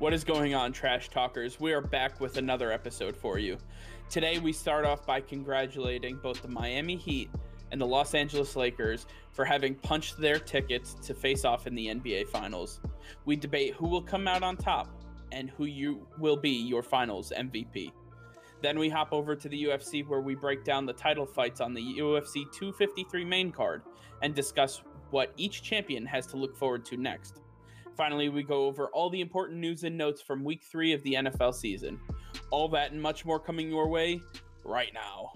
What is going on, Trash Talkers? We are back with another episode for you. Today, we start off by congratulating both the Miami Heat and the Los Angeles Lakers for having punched their tickets to face off in the NBA Finals. We debate who will come out on top and who you will be your Finals MVP. Then we hop over to the UFC where we break down the title fights on the UFC 253 main card and discuss what each champion has to look forward to next. Finally, we go over all the important news and notes from week three of the NFL season. All that and much more coming your way right now.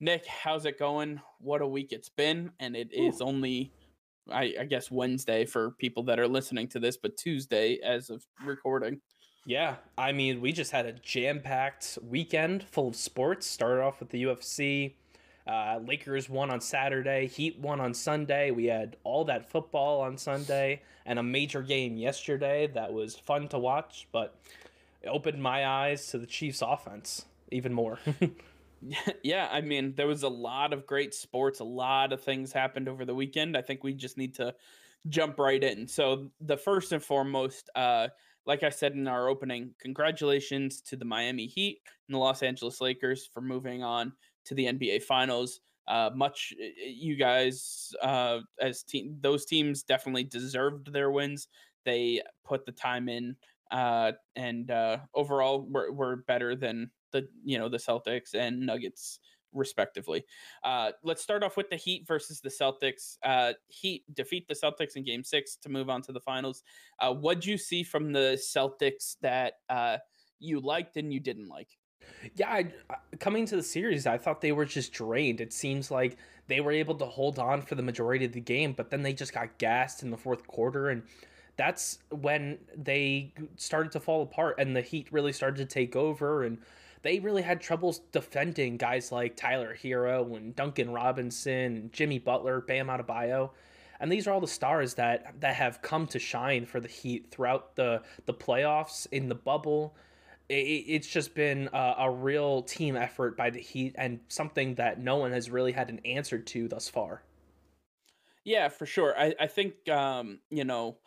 Nick, how's it going? What a week it's been, and it is only, I, I, guess, Wednesday for people that are listening to this, but Tuesday as of recording. Yeah, I mean, we just had a jam-packed weekend full of sports. Started off with the UFC. Uh, Lakers won on Saturday. Heat won on Sunday. We had all that football on Sunday and a major game yesterday that was fun to watch, but it opened my eyes to the Chiefs' offense even more. Yeah, I mean, there was a lot of great sports, a lot of things happened over the weekend. I think we just need to jump right in. So, the first and foremost, uh, like I said in our opening, congratulations to the Miami Heat and the Los Angeles Lakers for moving on to the NBA Finals. Uh, much you guys uh, as team, those teams definitely deserved their wins. They put the time in, uh, and uh, overall, were, were better than the you know the Celtics and Nuggets respectively. Uh, let's start off with the Heat versus the Celtics. Uh, Heat defeat the Celtics in Game Six to move on to the finals. Uh, what'd you see from the Celtics that uh, you liked and you didn't like? Yeah, I, coming to the series, I thought they were just drained. It seems like they were able to hold on for the majority of the game, but then they just got gassed in the fourth quarter and that's when they started to fall apart and the heat really started to take over and they really had troubles defending guys like Tyler Herro and Duncan Robinson Jimmy Butler, Bam Adebayo. And these are all the stars that that have come to shine for the Heat throughout the the playoffs in the bubble. It, it's just been a, a real team effort by the Heat and something that no one has really had an answer to thus far. Yeah, for sure. I, I think um, you know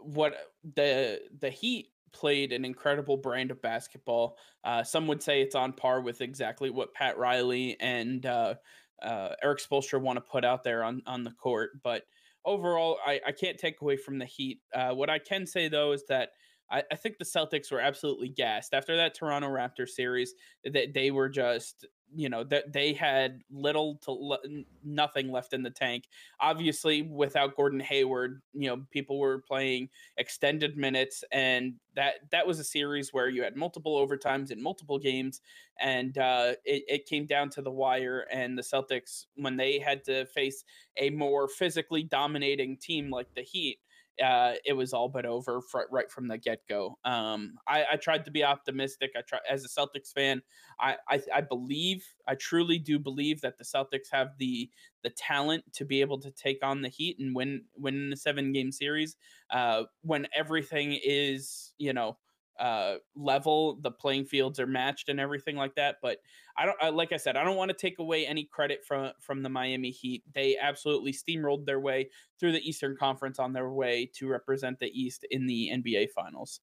what the the Heat played an incredible brand of basketball. Uh, some would say it's on par with exactly what Pat Riley and uh, uh, Erik Spoelstra want to put out there on, on the court. But overall, I, I can't take away from the Heat. Uh, what I can say, though, is that I, I, think the Celtics were absolutely gassed after that Toronto Raptor series. That they were just you know that they had little to nothing left in the tank. Obviously, without Gordon Hayward, you know people were playing extended minutes, and that that was a series where you had multiple overtimes in multiple games, and uh, it, it came down to the wire. And the Celtics, when they had to face a more physically dominating team like the Heat, uh, it was all but over fr- right from the get go. Um, I, I, tried to be optimistic. I try as a Celtics fan. I, I, I believe I truly do believe that the Celtics have the the talent to be able to take on the Heat and win win the seven game series. Uh, when everything is you know uh, level, the playing fields are matched and everything like that. But I don't, I, like I said, I don't want to take away any credit from from the Miami Heat. They absolutely steamrolled their way through the Eastern Conference on their way to represent the East in the NBA Finals.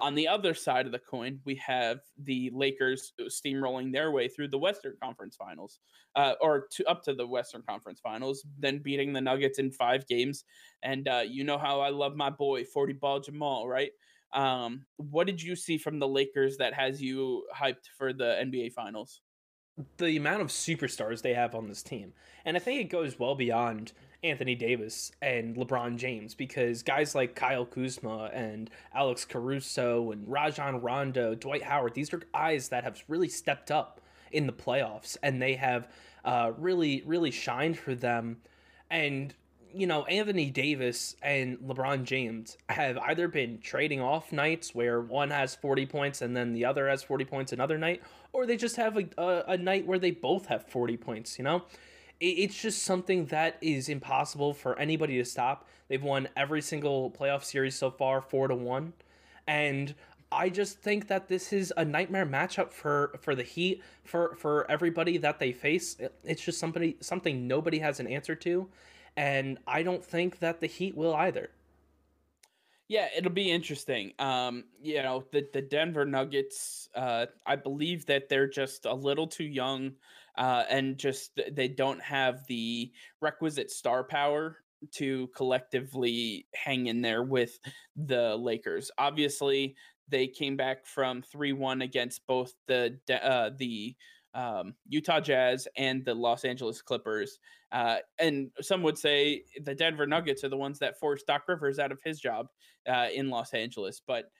On the other side of the coin, we have the Lakers steamrolling their way through the Western Conference Finals, uh, or to up to the Western Conference Finals, then beating the Nuggets in five games. And uh, you know how I love my boy, forty ball Jamal, right? Um, what did you see from the Lakers that has you hyped for the NBA Finals? The amount of superstars they have on this team. And I think it goes well beyond Anthony Davis and LeBron James because guys like Kyle Kuzma and Alex Caruso and Rajon Rondo, Dwight Howard, these are guys that have really stepped up in the playoffs and they have uh, really, really shined for them. And you know, Anthony Davis and LeBron James have either been trading off nights where one has 40 points and then the other has 40 points another night, or they just have a, a, a night where they both have 40 points, you know? It, it's just something that is impossible for anybody to stop. They've won every single playoff series so far, 4 to 1. And I just think that this is a nightmare matchup for for the Heat for for everybody that they face. It's just somebody something nobody has an answer to, and I don't think that the Heat will either. Yeah, it'll be interesting. Um, you know, the the Denver Nuggets. Uh, I believe that they're just a little too young, uh, and just they don't have the requisite star power to collectively hang in there with the Lakers. Obviously, they came back from 3-1 against both the uh, the um, Utah Jazz and the Los Angeles Clippers. Uh, and some would say the Denver Nuggets are the ones that forced Doc Rivers out of his job uh, in Los Angeles. But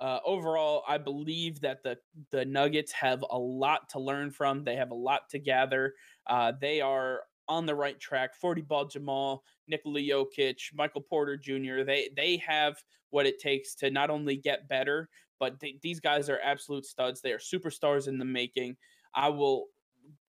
uh, overall, I believe that the the Nuggets have a lot to learn from. They have a lot to gather. Uh, they are on the right track. Forty ball Jamal, Nikola Jokic, Michael Porter Jr. They they have what it takes to not only get better, but th- these guys are absolute studs. They are superstars in the making. I will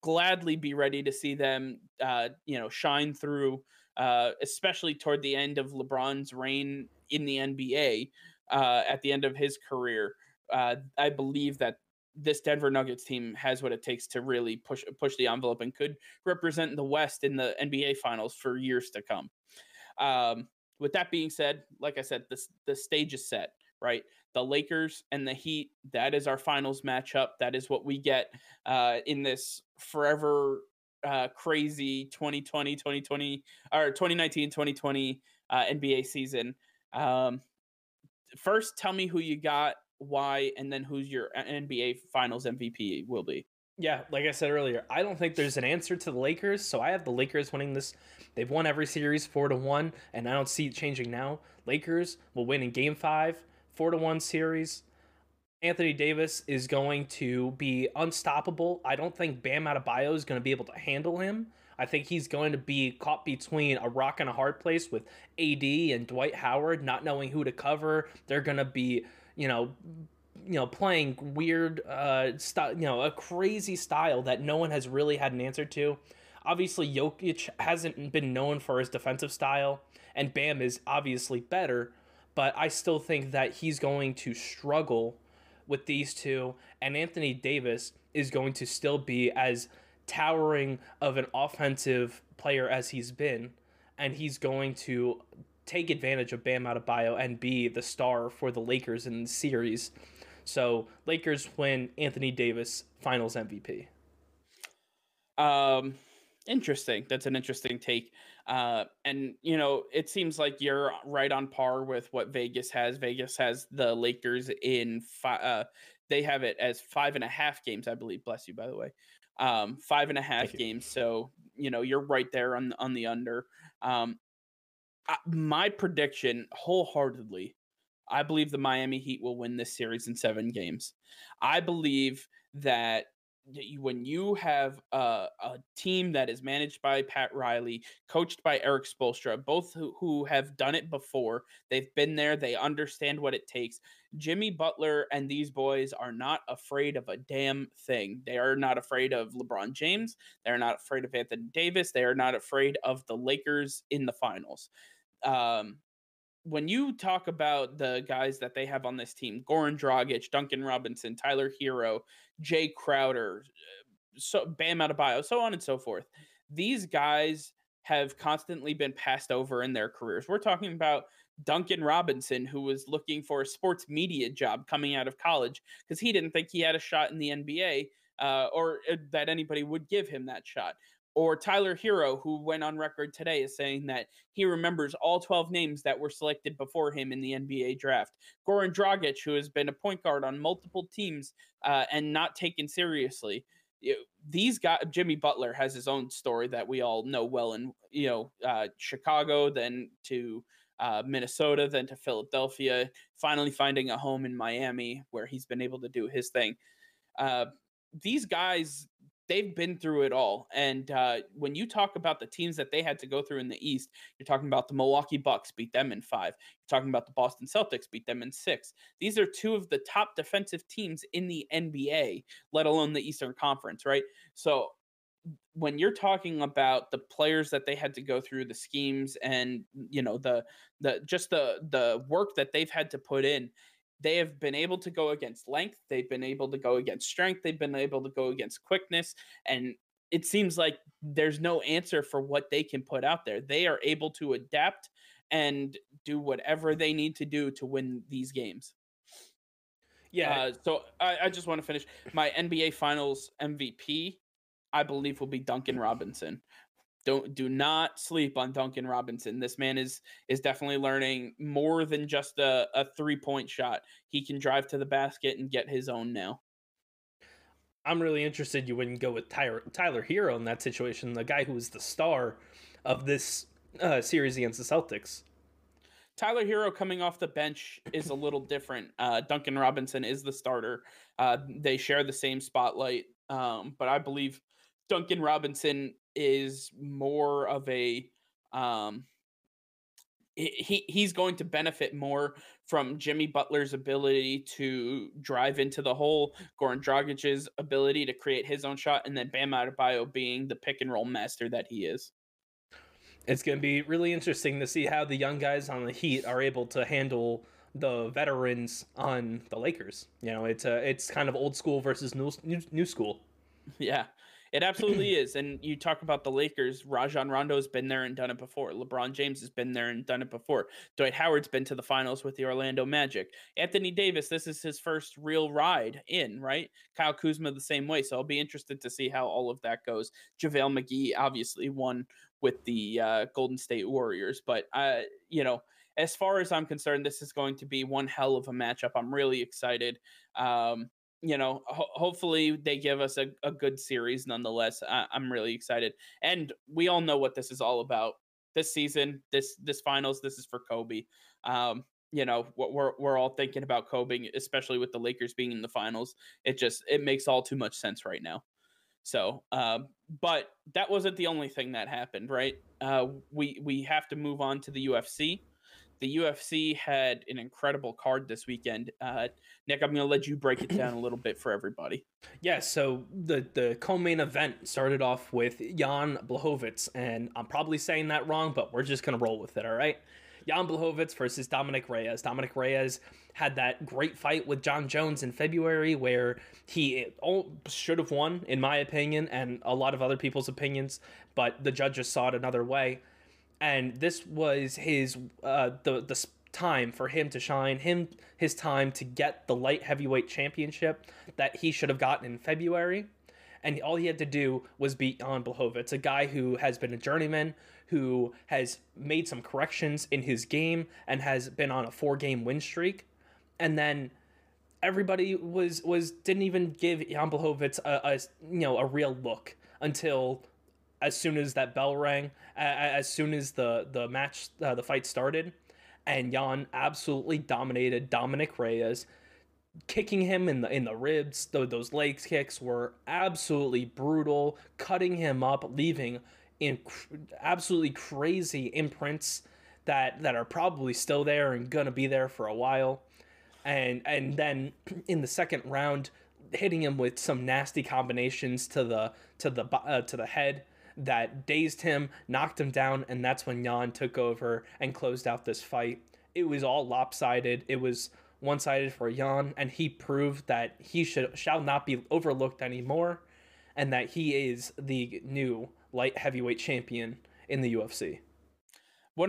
gladly be ready to see them, uh, you know, shine through, uh, especially toward the end of LeBron's reign in the NBA. Uh, at the end of his career, uh, I believe that this Denver Nuggets team has what it takes to really push push the envelope and could represent the West in the NBA Finals for years to come. Um, with that being said, like I said, this the stage is set, right? The Lakers and the Heat, that is our finals matchup. That is what we get uh, in this forever uh, crazy 2020, 2020, or 2019, 2020 uh, NBA season. Um, first, tell me who you got, why, and then who's your NBA Finals MVP will be. Yeah, like I said earlier, I don't think there's an answer to the Lakers, so I have the Lakers winning this. They've won every series four to one, and I don't see it changing now. Lakers will win in Game Five, four to one series. Anthony Davis is going to be unstoppable. I don't think Bam Adebayo is going to be able to handle him. I think he's going to be caught between a rock and a hard place with AD and Dwight Howard, not knowing who to cover. They're going to be, you know, you know, playing weird, uh, style, you know, a crazy style that no one has really had an answer to. Obviously, Jokic hasn't been known for his defensive style, and Bam is obviously better, but I still think that he's going to struggle with these two, and Anthony Davis is going to still be as towering of an offensive player as he's been, and he's going to take advantage of Bam Adebayo and be the star for the Lakers in the series. So Lakers win Anthony Davis Finals MVP. Um, interesting. That's an interesting take. Uh, and you know, it seems like you're right on par with what Vegas has. Vegas has the Lakers in five. Uh, they have it as five and a half games, I believe. Bless you, by the way. Um, five and a half games. So you know, you're right there on on the under. Um, I, my prediction, wholeheartedly, I believe the Miami Heat will win this series in seven games. I believe that when you have a, a, team that is managed by Pat Riley, coached by Erik Spoelstra, both who, who have done it before, they've been there, they understand what it takes. Jimmy Butler and these boys are not afraid of a damn thing. They are not afraid of LeBron James. They're not afraid of Anthony Davis. They are not afraid of the Lakers in the finals. Um, when you talk about the guys that they have on this team, Goran Dragic, Duncan Robinson, Tyler Herro, Jae Crowder, so Bam Adebayo, so on and so forth, these guys have constantly been passed over in their careers. We're talking about Duncan Robinson, who was looking for a sports media job coming out of college because he didn't think he had a shot in the NBA uh, or uh, that anybody would give him that shot or Tyler Herro, who went on record today as saying that he remembers all 12 names that were selected before him in the NBA draft. Goran Dragic, who has been a point guard on multiple teams uh, and not taken seriously. these guys, Jimmy Butler has his own story that we all know well in you know uh, Chicago, then to uh, Minnesota, then to Philadelphia, finally finding a home in Miami where he's been able to do his thing. Uh, these guys they've been through it all. And uh, when you talk about the teams that they had to go through in the East, you're talking about the Milwaukee Bucks beat them in five. You're talking about the Boston Celtics beat them in six. These are two of the top defensive teams in the NBA, let alone the Eastern Conference, right? So when you're talking about the players that they had to go through the schemes and you know the the just the the work that they've had to put in they have been able to go against length they've been able to go against strength they've been able to go against quickness and it seems like there's no answer for what they can put out there. They are able to adapt and do whatever they need to do to win these games. Yeah. Uh, so I, I just want to finish. My nba finals mvp i believe will be duncan robinson don't do not sleep on Duncan Robinson. This man is is definitely learning more than just a, a three point shot. He can drive to the basket and get his own now. I'm really interested you wouldn't go with Tyler, Tyler Herro in that situation, the guy who was the star of this uh, series against the Celtics. Tyler Herro coming off the bench is a little different. Uh, Duncan Robinson is the starter. Uh, they share the same spotlight, um, but I believe Duncan Robinson is more of a um he he's going to benefit more from Jimmy Butler's ability to drive into the hole, Goran Dragic's ability to create his own shot, and then Bam Adebayo being the pick and roll master that he is. It's going to be really interesting to see how the young guys on the Heat are able to handle the veterans on the Lakers. You know, it's a, it's kind of old school versus new new, new school. Yeah, it absolutely is. And you talk about the Lakers, Rajon Rondo's been there and done it before. LeBron James has been there and done it before. Dwight Howard's been to the finals with the Orlando Magic. Anthony Davis, this is his first real ride in, right? Kyle Kuzma the same way. So I'll be interested to see how all of that goes. JaVale McGee obviously won with the uh, Golden State Warriors, but uh, you know, as far as I'm concerned, this is going to be one hell of a matchup. I'm really excited. Um, you know, ho- hopefully they give us a, a good series nonetheless. I- I'm really excited. And we all know what this is all about. This season, this this finals, this is for Kobe. Um, you know, we're we're all thinking about Kobe, especially with the Lakers being in the finals. It just it makes all too much sense right now. So, um, but that wasn't the only thing that happened, right? Uh, we we have to move on to the UFC the UFC had an incredible card this weekend. Uh, Nick, I'm going to let you break it down a little bit for everybody. Yeah, so the the co-main event started off with Jan Blachowicz, and I'm probably saying that wrong, but we're just going to roll with it, all right? Jan Blachowicz versus Dominick Reyes. Dominick Reyes had that great fight with Jon Jones in February where he should have won, in my opinion, and a lot of other people's opinions, but the judges saw it another way and this was his uh, the the time for him to shine, him his time to get the light heavyweight championship that he should have gotten in February. And all he had to do was beat Jan Blachowicz, a guy who has been a journeyman, who has made some corrections in his game and has been on a four game win streak. And then everybody was was didn't even give Jan Blachowicz a, a you know a real look until as soon as that bell rang, as soon as the the match uh, the fight started, and Jan absolutely dominated Dominick Reyes, kicking him in the in the ribs. those leg kicks were absolutely brutal, cutting him up, leaving in absolutely crazy imprints that that are probably still there and gonna be there for a while. And and then in the second round, hitting him with some nasty combinations to the to the uh, to the head that dazed him, knocked him down, and that's when Jan took over and closed out this fight. It was all lopsided. It was one sided for Jan, and he proved that he should shall not be overlooked anymore, and that he is the new light heavyweight champion in the UFC.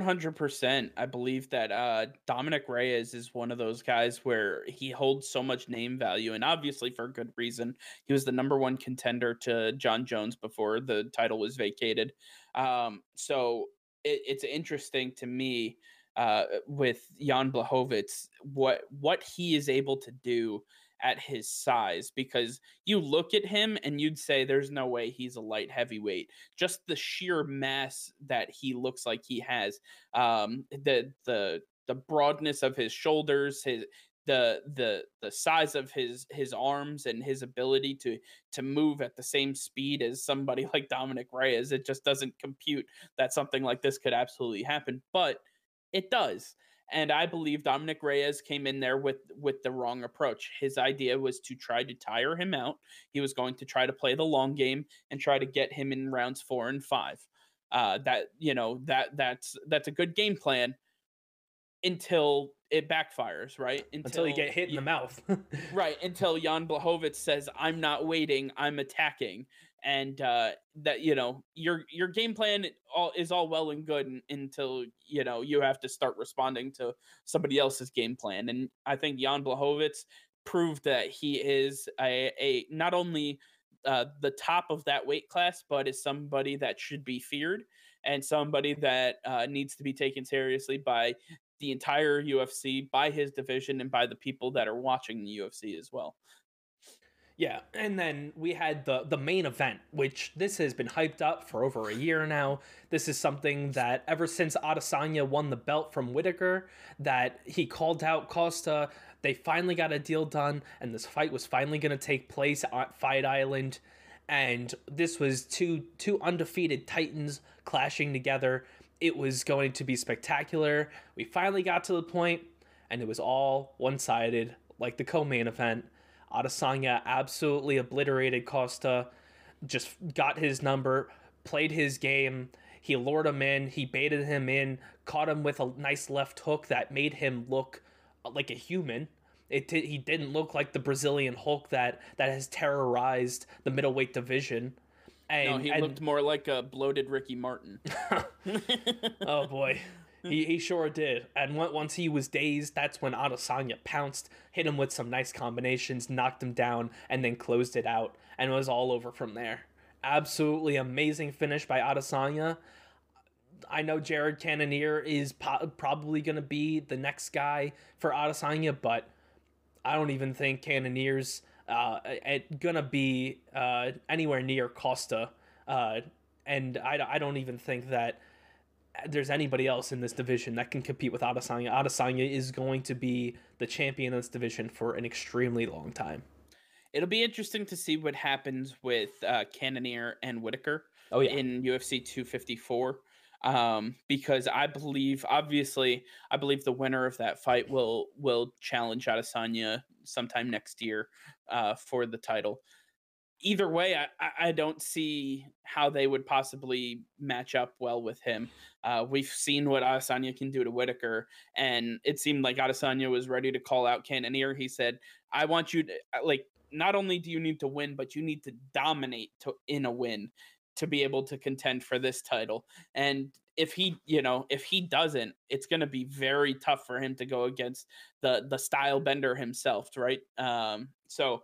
100%. I believe that uh, Dominick Reyes is one of those guys where he holds so much name value, and obviously for a good reason. He was the number one contender to Jon Jones before the title was vacated. Um, so it, it's interesting to me uh, with Jan Blachowicz what what he is able to do at his size because you look at him and you'd say there's no way he's a light heavyweight. Just the sheer mass that he looks like he has, um, the the the broadness of his shoulders, his the the the size of his his arms and his ability to to move at the same speed as somebody like Dominick Reyes, it just doesn't compute that something like this could absolutely happen. But it does. And I believe Dominick Reyes came in there with with the wrong approach. His idea was to try to tire him out. He was going to try to play the long game and try to get him in rounds four and five. Uh, that you know that that's that's a good game plan until it backfires, right? Until, until you get hit in the mouth. right. Until Jan Blachowicz says, I'm not waiting, I'm attacking. And uh, that, you know, your your game plan all is all well and good until, you know, you have to start responding to somebody else's game plan. And I think Jan Blachowicz proved that he is a, a not only uh, the top of that weight class, but is somebody that should be feared and somebody that uh, needs to be taken seriously by the entire UFC, by his division, and by the people that are watching the UFC as well. Yeah, and then we had the the main event, which this has been hyped up for over a year now. This is something that ever since Adesanya won the belt from Whittaker, that he called out Costa. They finally got a deal done, and this fight was finally going to take place at Fight Island. And this was two two undefeated titans clashing together. It was going to be spectacular. We finally got to the point, and it was all one sided, like the co main event. Adesanya absolutely obliterated Costa, just got his number, played his game. He lured him in, he baited him in, caught him with a nice left hook that made him look uh, like a human. It he didn't look like the Brazilian Hulk that that has terrorized the middleweight division. And, no, he and, looked more like a bloated Ricky Martin. oh boy. He, he sure did. And once he was dazed, that's when Adesanya pounced, hit him with some nice combinations, knocked him down, and then closed it out. And it was all over from there. Absolutely amazing finish by Adesanya. I know Jared Cannonier is po- probably going to be the next guy for Adesanya, but I don't even think Cannonier's uh, gonna be uh, anywhere near Costa, uh, and I, I don't even think that there's anybody else in this division that can compete with Adesanya. Adesanya is going to be the champion of this division for an extremely long time. It'll be interesting to see what happens with uh, Cannonier and Whittaker oh, yeah. in UFC 254 um, because I believe, obviously, I believe the winner of that fight will will challenge Adesanya sometime next year uh, for the title. Either way, I, I don't see how they would possibly match up well with him. Uh, we've seen what Adesanya can do to Whittaker, and it seemed like Adesanya was ready to call out Cannonier. He said, "I want you to uh, like." Not only do you need to win, but you need to dominate to in a win to be able to contend for this title. And if he, you know, if he doesn't, it's going to be very tough for him to go against the the style bender himself, right? Um, so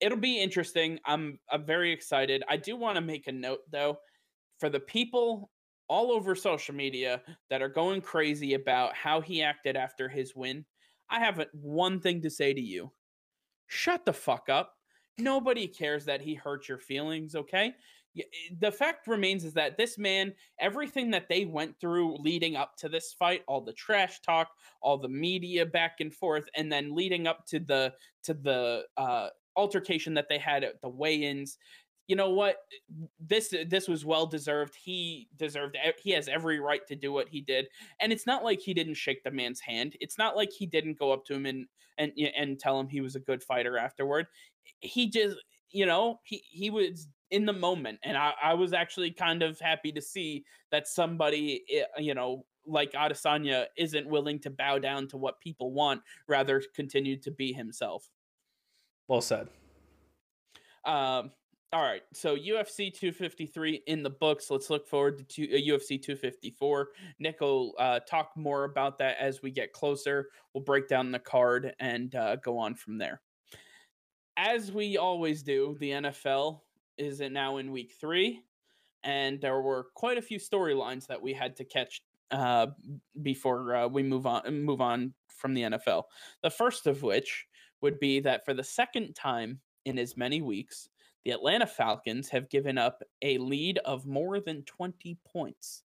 it'll be interesting. I'm I'm very excited. I do want to make a note though for the people all over social media that are going crazy about how he acted after his win. I have one thing to say to you. Shut the fuck up. Nobody cares that he hurt your feelings, okay? Eh, the fact remains is that this man, everything that they went through leading up to this fight, all the trash talk, all the media back and forth, and then leading up to the to the uh, altercation that they had at the weigh-ins. You know what? This this was well deserved. He deserved. He has every right to do what he did, and it's not like he didn't shake the man's hand. It's not like he didn't go up to him and and and tell him he was a good fighter afterward. He just you know he he was in the moment. And I, I was actually kind of happy to see that somebody, you know, like Adesanya isn't willing to bow down to what people want, rather continue to be himself. Well said. Um, all right, so UFC 253 in the books. Let's look forward to two, uh, UFC 254. Nick will uh, talk more about that as we get closer. We'll break down the card and uh, go on from there. As we always do, the NFL is now in week three, and there were quite a few storylines that we had to catch uh, before uh, we move on move on from the NFL. The first of which would be that for the second time in as many weeks, the Atlanta Falcons have given up a lead of more than 20 points.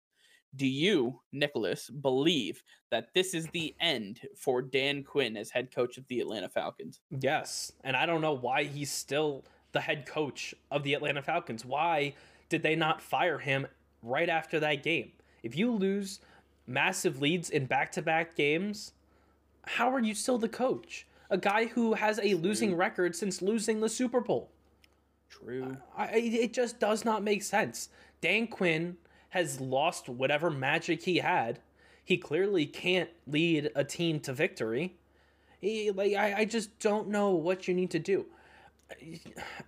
Do you, Nicholas, believe that this is the end for Dan Quinn as head coach of the Atlanta Falcons? Yes. And I don't know why he's still the head coach of the Atlanta Falcons. Why did they not fire him right after that game? If you lose massive leads in back to back games, how are you still the coach? A guy who has a losing record since losing the Super Bowl. True. I, it just does not make sense. Dan Quinn has lost whatever magic he had. He clearly can't lead a team to victory. He, like I, I just don't know what you need to do.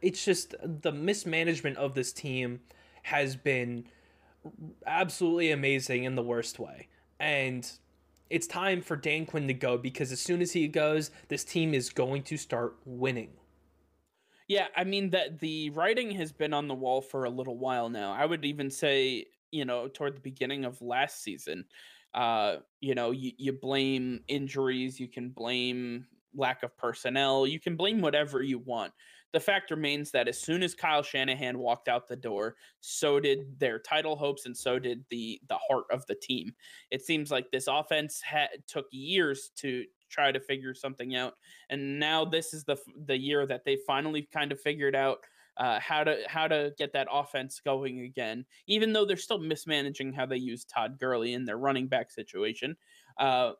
It's just the mismanagement of this team has been absolutely amazing in the worst way. And it's time for Dan Quinn to go because as soon as he goes, this team is going to start winning. Yeah, I mean that the writing has been on the wall for a little while now. I would even say, you know, toward the beginning of last season, uh, you know, you, you blame injuries, you can blame lack of personnel, you can blame whatever you want. The fact remains that as soon as Kyle Shanahan walked out the door, so did their title hopes and so did the the heart of the team. It seems like this offense had took years to try to figure something out. And now this is the the year that they finally kind of figured out uh, how to how to get that offense going again. Even though they're still mismanaging how they use Todd Gurley in their running back situation, uh,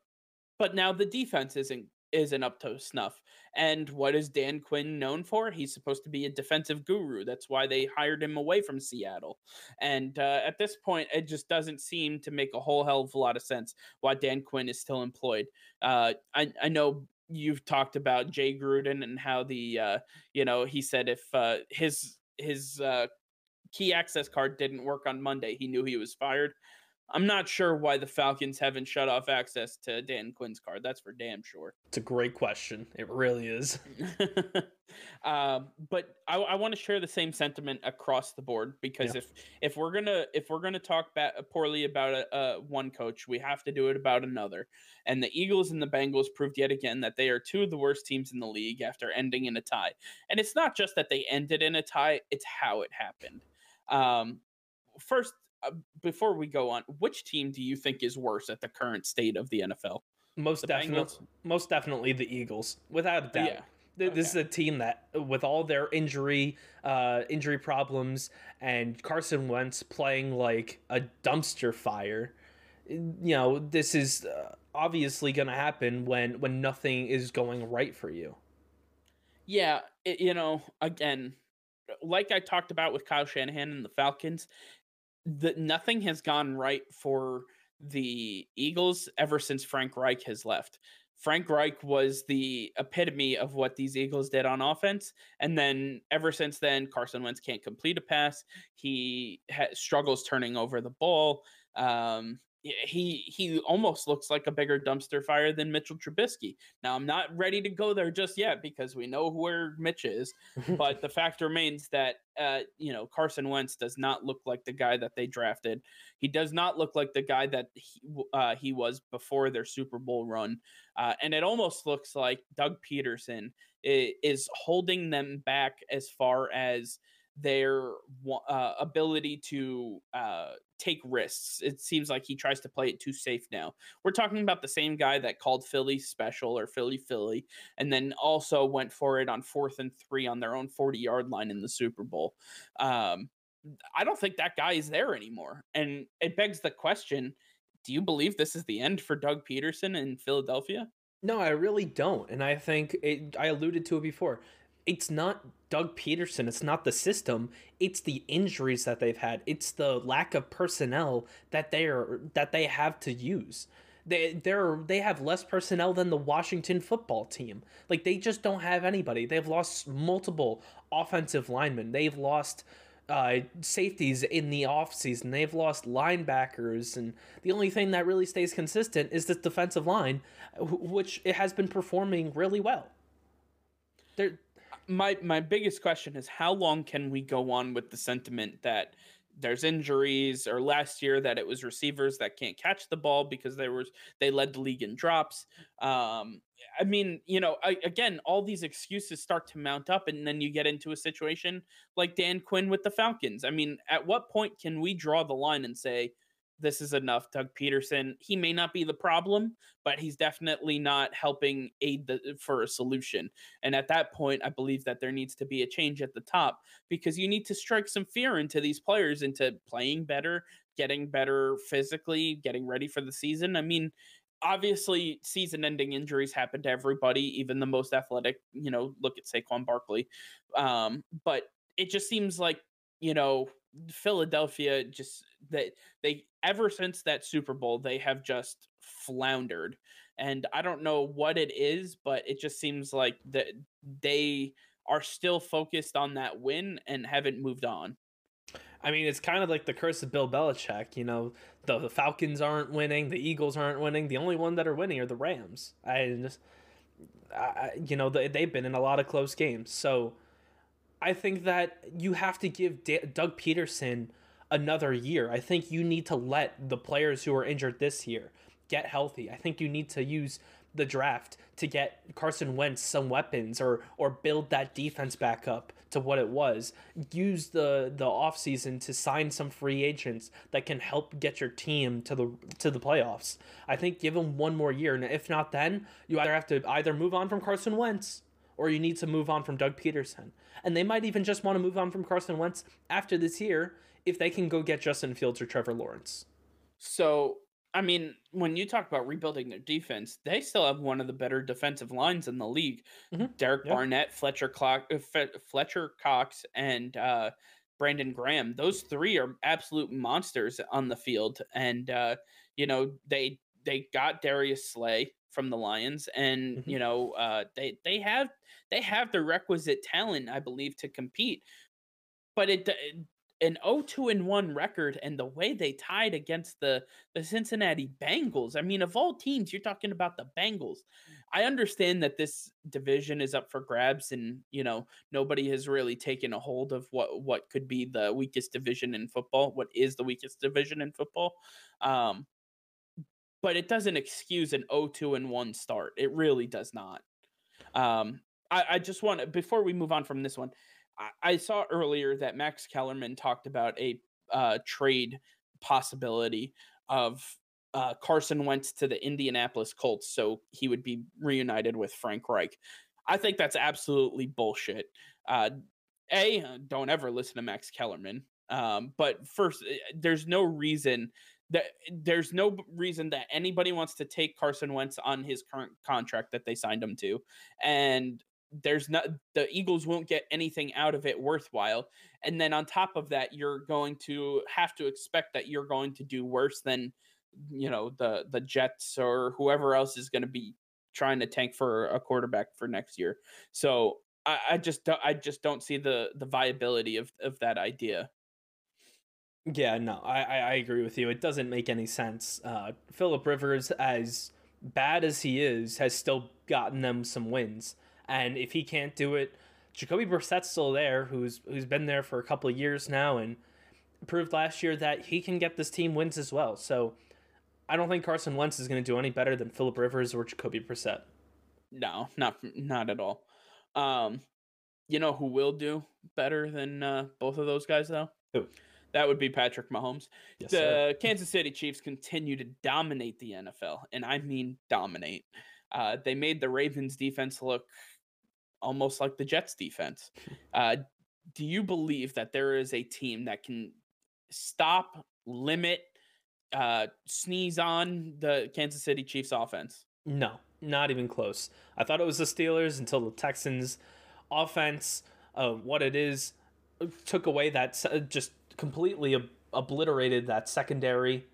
but now the defense isn't isn't up to snuff. And what is Dan Quinn known for? He's supposed to be a defensive guru. That's why they hired him away from Seattle. And uh, at this point, it just doesn't seem to make a whole hell of a lot of sense why Dan Quinn is still employed. Uh, I, I know you've talked about Jay Gruden and how the uh, you know he said if uh, his his uh, key access card didn't work on Monday, he knew he was fired. I'm not sure why the Falcons haven't shut off access to Dan Quinn's card. That's for damn sure. It's a great question. It really is. um, but I, I want to share the same sentiment across the board because yeah. if if we're gonna if we're gonna talk ba- poorly about a, a one coach, we have to do it about another. And the Eagles and the Bengals proved yet again that they are two of the worst teams in the league after ending in a tie. And it's not just that they ended in a tie; it's how it happened. Um, first uh, before we go on, which team do you think is worse at the current state of the NFL? Most definitely, most definitely the Eagles, without a doubt. Yeah. This okay. is a team that, with all their injury, uh, injury problems, and Carson Wentz playing like a dumpster fire, you know, this is uh, obviously going to happen when when nothing is going right for you. Yeah, it, you know, again, like I talked about with Kyle Shanahan and the Falcons, that nothing has gone right for the Eagles ever since Frank Reich has left. Frank Reich was the epitome of what these Eagles did on offense. And then ever since then, Carson Wentz can't complete a pass. He ha- struggles turning over the ball. Um, he he almost looks like a bigger dumpster fire than Mitchell Trubisky. Now I'm not ready to go there just yet because we know where Mitch is, but the fact remains that uh, you know Carson Wentz does not look like the guy that they drafted. He does not look like the guy that he, uh, he was before their Super Bowl run, uh, and it almost looks like Doug Pederson is holding them back as far as their uh, ability to uh, take risks. It seems like he tries to play it too safe now. We're talking about the same guy that called Philly special or Philly Philly, and then also went for it on fourth and three on their own 40 yard line in the Super Bowl. Um, I don't think that guy is there anymore. And it begs the question do you believe this is the end for Doug Pederson in Philadelphia? No, I really don't. And I think it, I alluded to it before it's not Doug Pederson, it's not the system, it's the injuries that they've had. It's the lack of personnel that they are that they have to use. They they're they have less personnel than the Washington football team. Like they just don't have anybody. They've lost multiple offensive linemen. They've lost uh, safeties in the offseason. They've lost linebackers, and the only thing that really stays consistent is this defensive line, which it has been performing really well. They're my my biggest question is how long can we go on with the sentiment that there's injuries or last year that it was receivers that can't catch the ball because they were they led the league in drops? Um i mean you know I, again all these excuses start to mount up and then you get into a situation like dan quinn with the falcons. I mean at what point can we draw the line and say this is enough. Doug Pederson, he may not be the problem, but he's definitely not helping aid the, for a solution. And at that point, I believe that there needs to be a change at the top because you need to strike some fear into these players into playing better, getting better physically, getting ready for the season. I mean, obviously season ending injuries happen to everybody, even the most athletic, you know, look at Saquon Barkley. Um, but it just seems like, you know, Philadelphia just that they ever since that Super Bowl, they have just floundered. And I don't know what it is, but it just seems like that they are still focused on that win and haven't moved on. I mean, it's kind of like the curse of Bill Belichick. You know, the, the Falcons aren't winning, the Eagles aren't winning. The only one that are winning are the Rams. I just, I, you know, they, they've been in a lot of close games. So I think that you have to give D- Doug Pederson another year. I think you need to let the players who are injured this year get healthy. I think you need to use the draft to get Carson Wentz some weapons or or build that defense back up to what it was. Use the the offseason to sign some free agents that can help get your team to the to the playoffs. I think give him one more year and if not then you either have to either move on from Carson Wentz or you need to move on from Doug Pederson. And they might even just want to move on from Carson Wentz after this year if they can go get Justin Fields or Trevor Lawrence. So I mean, when you talk about rebuilding their defense, they still have one of the better defensive lines in the league. Mm-hmm. Derek yep. Barnett, Fletcher Clock, uh, Fletcher Cox, and uh, Brandon Graham. Those three are absolute monsters on the field, and uh, you know they they got Darius Slay from the Lions, and mm-hmm. you know uh, they they have they have the requisite talent, I believe, to compete. But it an 0-2 and 1 record and the way they tied against the the Cincinnati Bengals. I mean, of all teams, you're talking about the Bengals. I understand that this division is up for grabs and, you know, nobody has really taken a hold of what what could be the weakest division in football, what is the weakest division in football. Um but it doesn't excuse an 0-2 and 1 start. It really does not. Um I, I just want before we move on from this one, I, saw earlier that Max Kellerman talked about a uh, trade possibility of uh, Carson Wentz to the Indianapolis Colts, so he would be reunited with Frank Reich. I think that's absolutely bullshit. Uh, a, don't ever listen to Max Kellerman. Um, but first, eh, there's no reason that there's no reason that anybody wants to take Carson Wentz on his current contract that they signed him to, and there's not the Eagles won't get anything out of it worthwhile. And then on top of that, you're going to have to expect that you're going to do worse than you know the the Jets or whoever else is going to be trying to tank for a quarterback for next year. So I, I just I just don't see the the viability of of that idea. Yeah, no, I, I agree with you. It doesn't make any sense. Uh, Philip Rivers, as bad as he is, has still gotten them some wins. And if he can't do it, Jacoby Brissett's still there, who's who's been there for a couple of years now, and proved last year that he can get this team wins as well. So I don't think Carson Wentz is going to do any better than Philip Rivers or Jacoby Brissett. No, not not at all. Um, you know who will do better than uh, both of those guys though? Who? That would be Patrick Mahomes. Yes, the sir. Kansas City Chiefs continue to dominate the NFL, and I mean dominate. Uh, they made the Ravens defense look almost like the Jets defense. Uh, do you believe that there is a team that can stop, limit, uh, sneeze on the Kansas City Chiefs offense? No, not even close. I thought it was the Steelers until the Texans offense, uh, what it is, uh, took away that just completely ob- obliterated that secondary.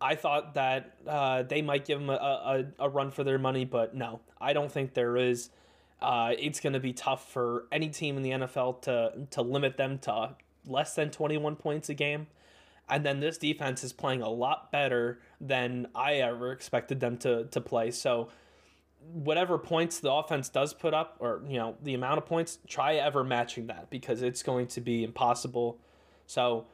I thought that uh, they might give them a, a, a, run for their money, but no, I don't think there is. Uh, it's going to be tough for any team in the NFL to to limit them to less than 21 points a game. And then this defense is playing a lot better than I ever expected them to to play. So whatever points the offense does put up or you know the amount of points try ever matching that because it's going to be impossible. So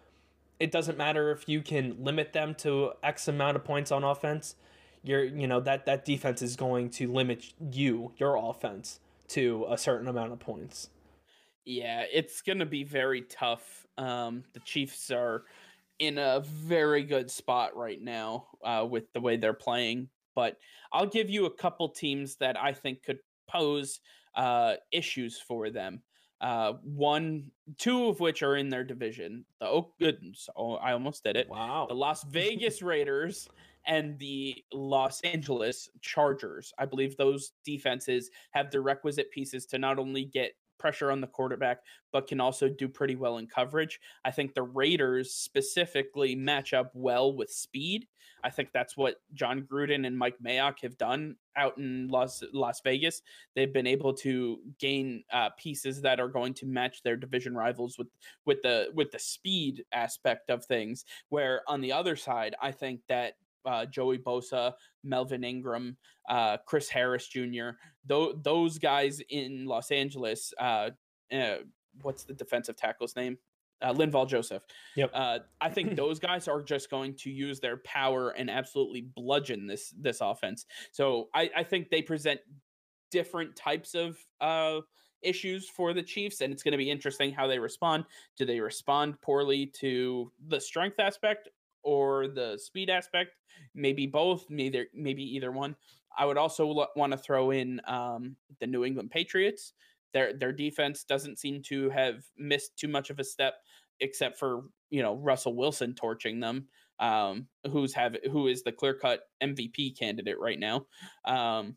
it doesn't matter if you can limit them to x amount of points on offense. You're you know that that defense is going to limit you your offense to a certain amount of points. Yeah, it's going to be very tough. Um, the Chiefs are in a very good spot right now uh, with the way they're playing. But I'll give you a couple teams that I think could pose uh, issues for them. Uh, one, two of which are in their division. The Oak, oh, I almost did it. Wow. The Las Vegas Raiders and the Los Angeles Chargers. I believe those defenses have the requisite pieces to not only get pressure on the quarterback, but can also do pretty well in coverage. I think the Raiders specifically match up well with speed. I think that's what Jon Gruden and Mike Mayock have done out in Las Las Vegas. They've been able to gain uh, pieces that are going to match their division rivals with with the with the speed aspect of things. Where on the other side, I think that uh, Joey Bosa, Melvin Ingram, uh, Chris Harris Jr. Th- those guys in Los Angeles. Uh, uh, what's the defensive tackle's name? Uh, Linval Joseph. Yep. Uh, I think those guys are just going to use their power and absolutely bludgeon this this offense. So I, I think they present different types of uh, issues for the Chiefs, and it's going to be interesting how they respond. Do they respond poorly to the strength aspect or the speed aspect? maybe both, maybe maybe either one. I would also lo- want to throw in um, the New England Patriots. Their their defense doesn't seem to have missed too much of a step, except for you know Russell Wilson torching them, um, who's have who is the clear cut MVP candidate right now, um,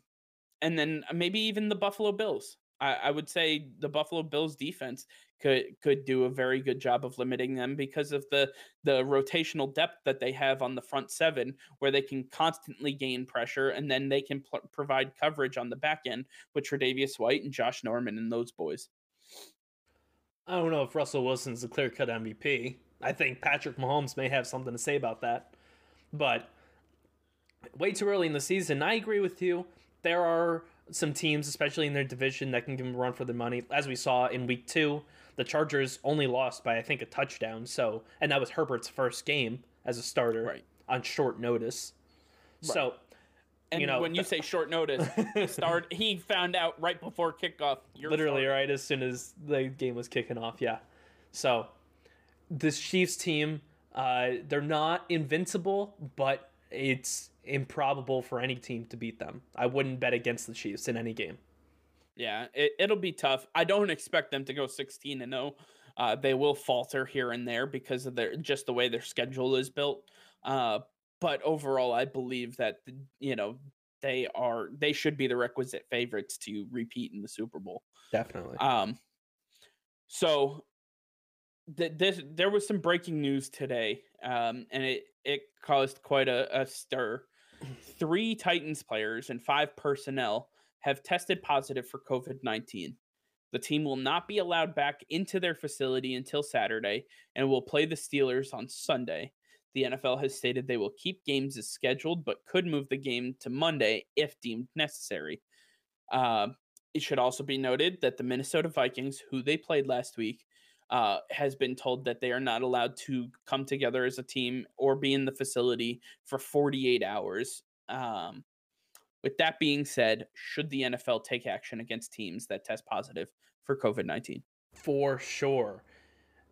and then maybe even the Buffalo Bills. I, I would say the Buffalo Bills defense could could do a very good job of limiting them because of the the rotational depth that they have on the front seven, where they can constantly gain pressure and then they can pl- provide coverage on the back end with Tre'Davious White and Josh Norman and those boys. I don't know if Russell Wilson's a clear cut MVP. I think Patrick Mahomes may have something to say about that, but way too early in the season. I agree with you. There are some teams, especially in their division, that can give them a run for their money, as we saw in week two the Chargers only lost by I think a touchdown. So, and that was Herbert's first game as a starter right. on short notice. Right. So, and you know, when you say short notice, start he found out right before kickoff. Literally, right as soon as the game was kicking off. Yeah. So, this Chiefs team, uh, they're not invincible, but it's improbable for any team to beat them. I wouldn't bet against the Chiefs in any game. Yeah, it, it'll be tough. I don't expect them to go 16 and 0. Uh, they will falter here and there because of their just the way their schedule is built. Uh, but overall, I believe that you know they are they should be the requisite favorites to repeat in the Super Bowl. Definitely. Um. So, th- this there was some breaking news today, um, and it it caused quite a, a stir. Three Titans players and five personnel have tested positive for COVID 19. The team will not be allowed back into their facility until Saturday and will play the Steelers on Sunday. The NFL has stated they will keep games as scheduled, but could move the game to Monday if deemed necessary. Uh, it should also be noted that the Minnesota Vikings, who they played last week, uh, has been told that they are not allowed to come together as a team or be in the facility for 48 hours. Um, with that being said, should the NFL take action against teams that test positive for COVID 19? For sure.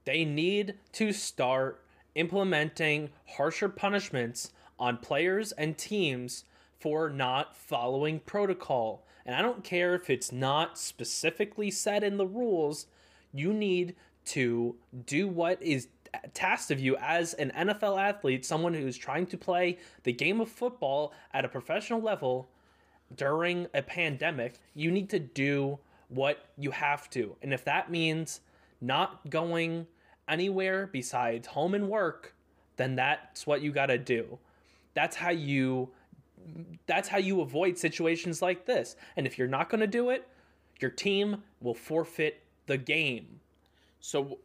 They need to start implementing harsher punishments on players and teams for not following protocol. And I don't care if it's not specifically said in the rules, you need to do what is tasked of you as an NFL athlete, someone who's trying to play the game of football at a professional level during a pandemic, you need to do what you have to. And if that means not going anywhere besides home and work, then that's what you got to do. That's how you that's how you avoid situations like this. And if you're not going to do it, your team will forfeit the game. So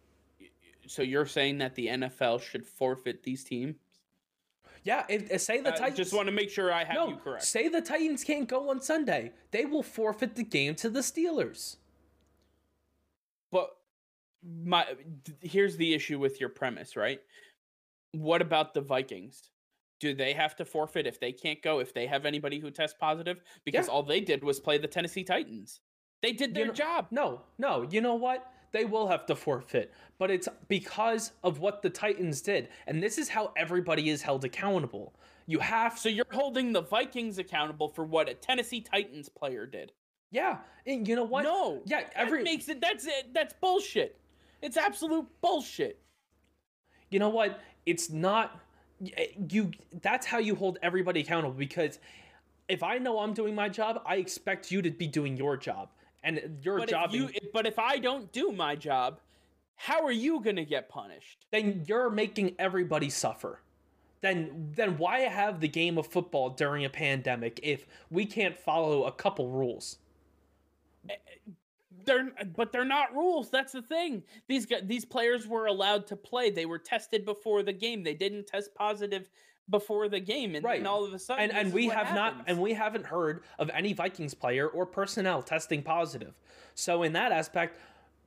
so you're saying that the NFL should forfeit these teams? Yeah, if, say the uh, Titans. Just want to make sure I have no, you correct. Say the Titans can't go on Sunday. They will forfeit the game to the Steelers. But my here's the issue with your premise, right? What about the Vikings? Do they have to forfeit if they can't go if they have anybody who tests positive? Because yeah. all they did was play the Tennessee Titans. They did their you know, job. No, no. You know what? They will have to forfeit, but it's because of what the Titans did. And this is how everybody is held accountable. You have So you're holding the Vikings accountable for what a Tennessee Titans player did. Yeah, and you know what? No. Yeah, every that makes it that's it that's bullshit. It's absolute bullshit. You know what? It's not you that's how you hold everybody accountable because if I know I'm doing my job, I expect you to be doing your job. And your but job if you, but if I don't do my job, how are you going to get punished? Then you're making everybody suffer. Then then why have the game of football during a pandemic if we can't follow a couple rules? Eh, they're but they're not rules. That's the thing. These these players were allowed to play. They were tested before the game. They didn't test positive before the game, and, right. and all of a sudden, and, and we have happens. not, and we haven't heard of any Vikings player or personnel testing positive. So in that aspect,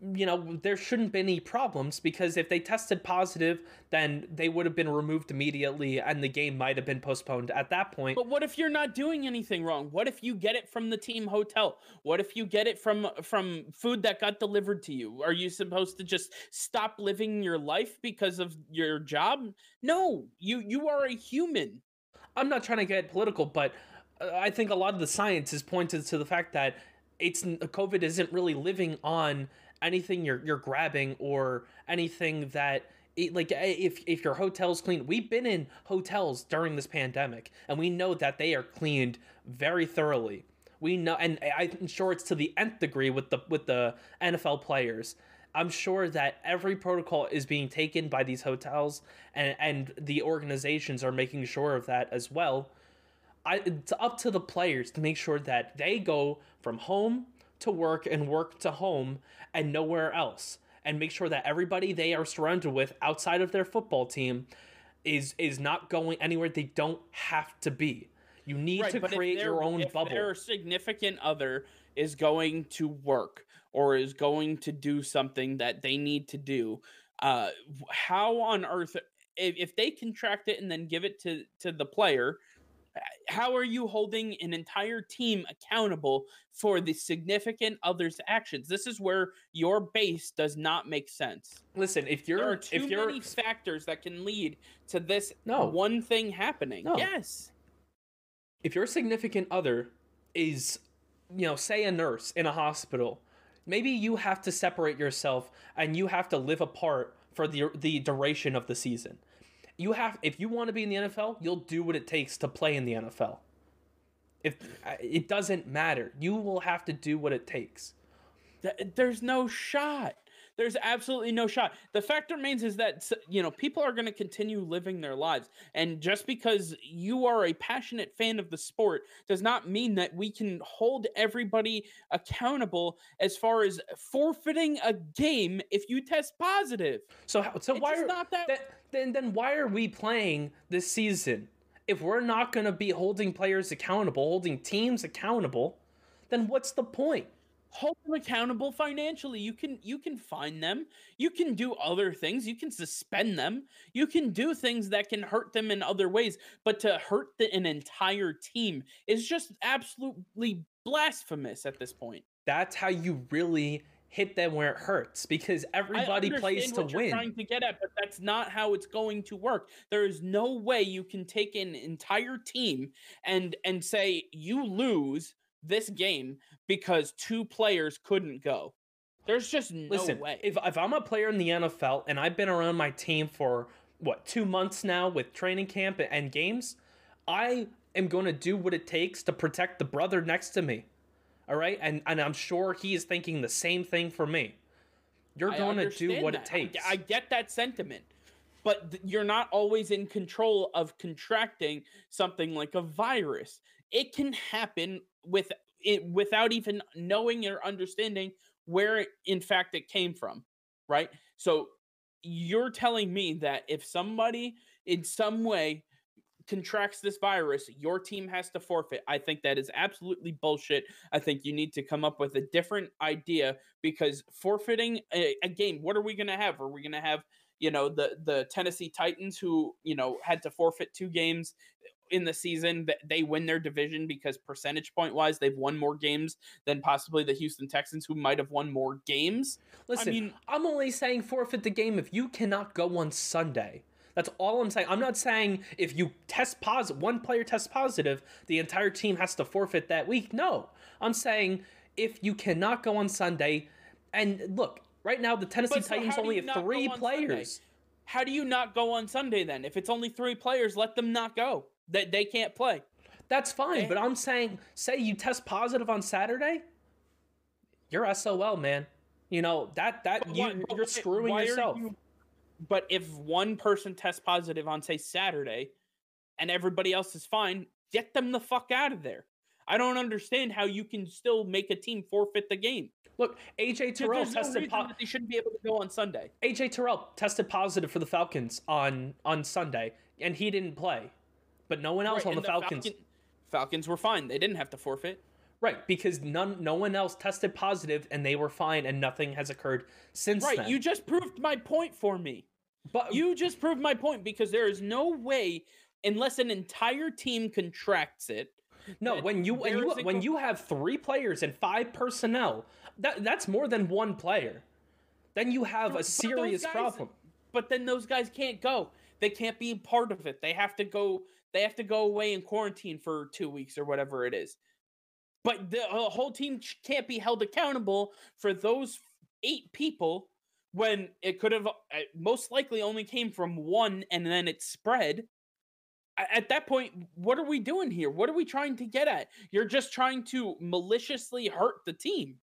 you know, there shouldn't be any problems because if they tested positive, then they would have been removed immediately and the game might have been postponed at that point. But what if you're not doing anything wrong? What if you get it from the team hotel? What if you get it from from food that got delivered to you? Are you supposed to just stop living your life because of your job? No, you you are a human. I'm not trying to get political, but uh, I think a lot of the science is pointed to the fact that it's COVID isn't really living on anything you're you're grabbing or anything that it, like if if your hotel's clean we've been in hotels during this pandemic and we know that they are cleaned very thoroughly. We know and i'm sure it's to the nth degree with the with the nfl players. I'm sure that every protocol is being taken by these hotels and and the organizations are making sure of that as well. I, it's up to the players to make sure that they go from home to work and work to home and nowhere else and make sure that everybody they are surrounded with outside of their football team is is not going anywhere they don't have to be. You need right, to create your own if bubble. Their significant other is going to work or is going to do something that they need to do. Uh, how on earth, if, if they contract it and then give it to to the player, how are you holding an entire team accountable for the significant others actions? This is where your base does not make sense. Listen if you're there are too if you're many factors that can lead to this no. one thing happening. No. yes. If your significant other is you know say a nurse in a hospital maybe you have to separate yourself and you have to live apart for the the duration of the season you have if you want to be in the NFL, you'll do what it takes to play in the NFL. If it doesn't matter, you will have to do what it takes. There's no shot. There's absolutely no shot. The fact remains is that you know people are going to continue living their lives, and just because you are a passionate fan of the sport does not mean that we can hold everybody accountable as far as forfeiting a game if you test positive. So, so it's why are not that? that then, then why are we playing this season? If we're not going to be holding players accountable, holding teams accountable, then what's the point? hold them accountable financially. You can you can fine them. You can do other things. You can suspend them. You can do things that can hurt them in other ways but to hurt the, an entire team is just absolutely blasphemous at this point. That's how you really hit them where it hurts because everybody plays to win. Trying to get at, but that's not how it's going to work. There is no way you can take an entire team and and say you lose this game because two players couldn't go. There's just no Listen, way. If if I'm a player in the NFL and I've been around my team for what two months now with training camp and games, I am going to do what it takes to protect the brother next to me. All right, and and I'm sure he is thinking the same thing for me. You're going to do what that. it takes. I, I get that sentiment, but th- you're not always in control of contracting something like a virus. It can happen with it without even knowing or understanding where in fact it came from right so you're telling me that if somebody in some way contracts this virus your team has to forfeit i think that is absolutely bullshit i think you need to come up with a different idea because forfeiting a, a game what are we going to have are we going to have you know the the Tennessee Titans who you know had to forfeit two games in the season that they win their division because percentage point wise they've won more games than possibly the Houston Texans who might have won more games. Listen, I mean, I'm only saying forfeit the game if you cannot go on Sunday. That's all I'm saying. I'm not saying if you test positive, one player tests positive, the entire team has to forfeit that week. No, I'm saying if you cannot go on Sunday, and look, right now the Tennessee so Titans only have three players. Sunday? How do you not go on Sunday then? If it's only three players, let them not go. That they, they can't play. That's fine, they, but I'm saying, say you test positive on Saturday, you're SOL, man. You know that that you, you're screwing yourself. You, but if one person tests positive on say Saturday, and everybody else is fine, get them the fuck out of there. I don't understand how you can still make a team forfeit the game. Look, AJ Terrell There's tested. No po- they shouldn't be able to go on Sunday. AJ Terrell tested positive for the Falcons on on Sunday, and he didn't play. But no one else right, on the, the Falcons. Falcon, Falcons were fine. They didn't have to forfeit. Right, because none, no one else tested positive, and they were fine, and nothing has occurred since. Right, then. you just proved my point for me. But um, you just proved my point because there is no way, unless an entire team contracts it. No, when you when you when you have three players and five personnel, that that's more than one player. Then you have a serious guys, problem. But then those guys can't go. They can't be part of it. They have to go. They have to go away in quarantine for two weeks or whatever it is. But the uh, whole team can't be held accountable for those eight people when it could have uh, most likely only came from one and then it spread. At that point, what are we doing here? What are we trying to get at? You're just trying to maliciously hurt the team.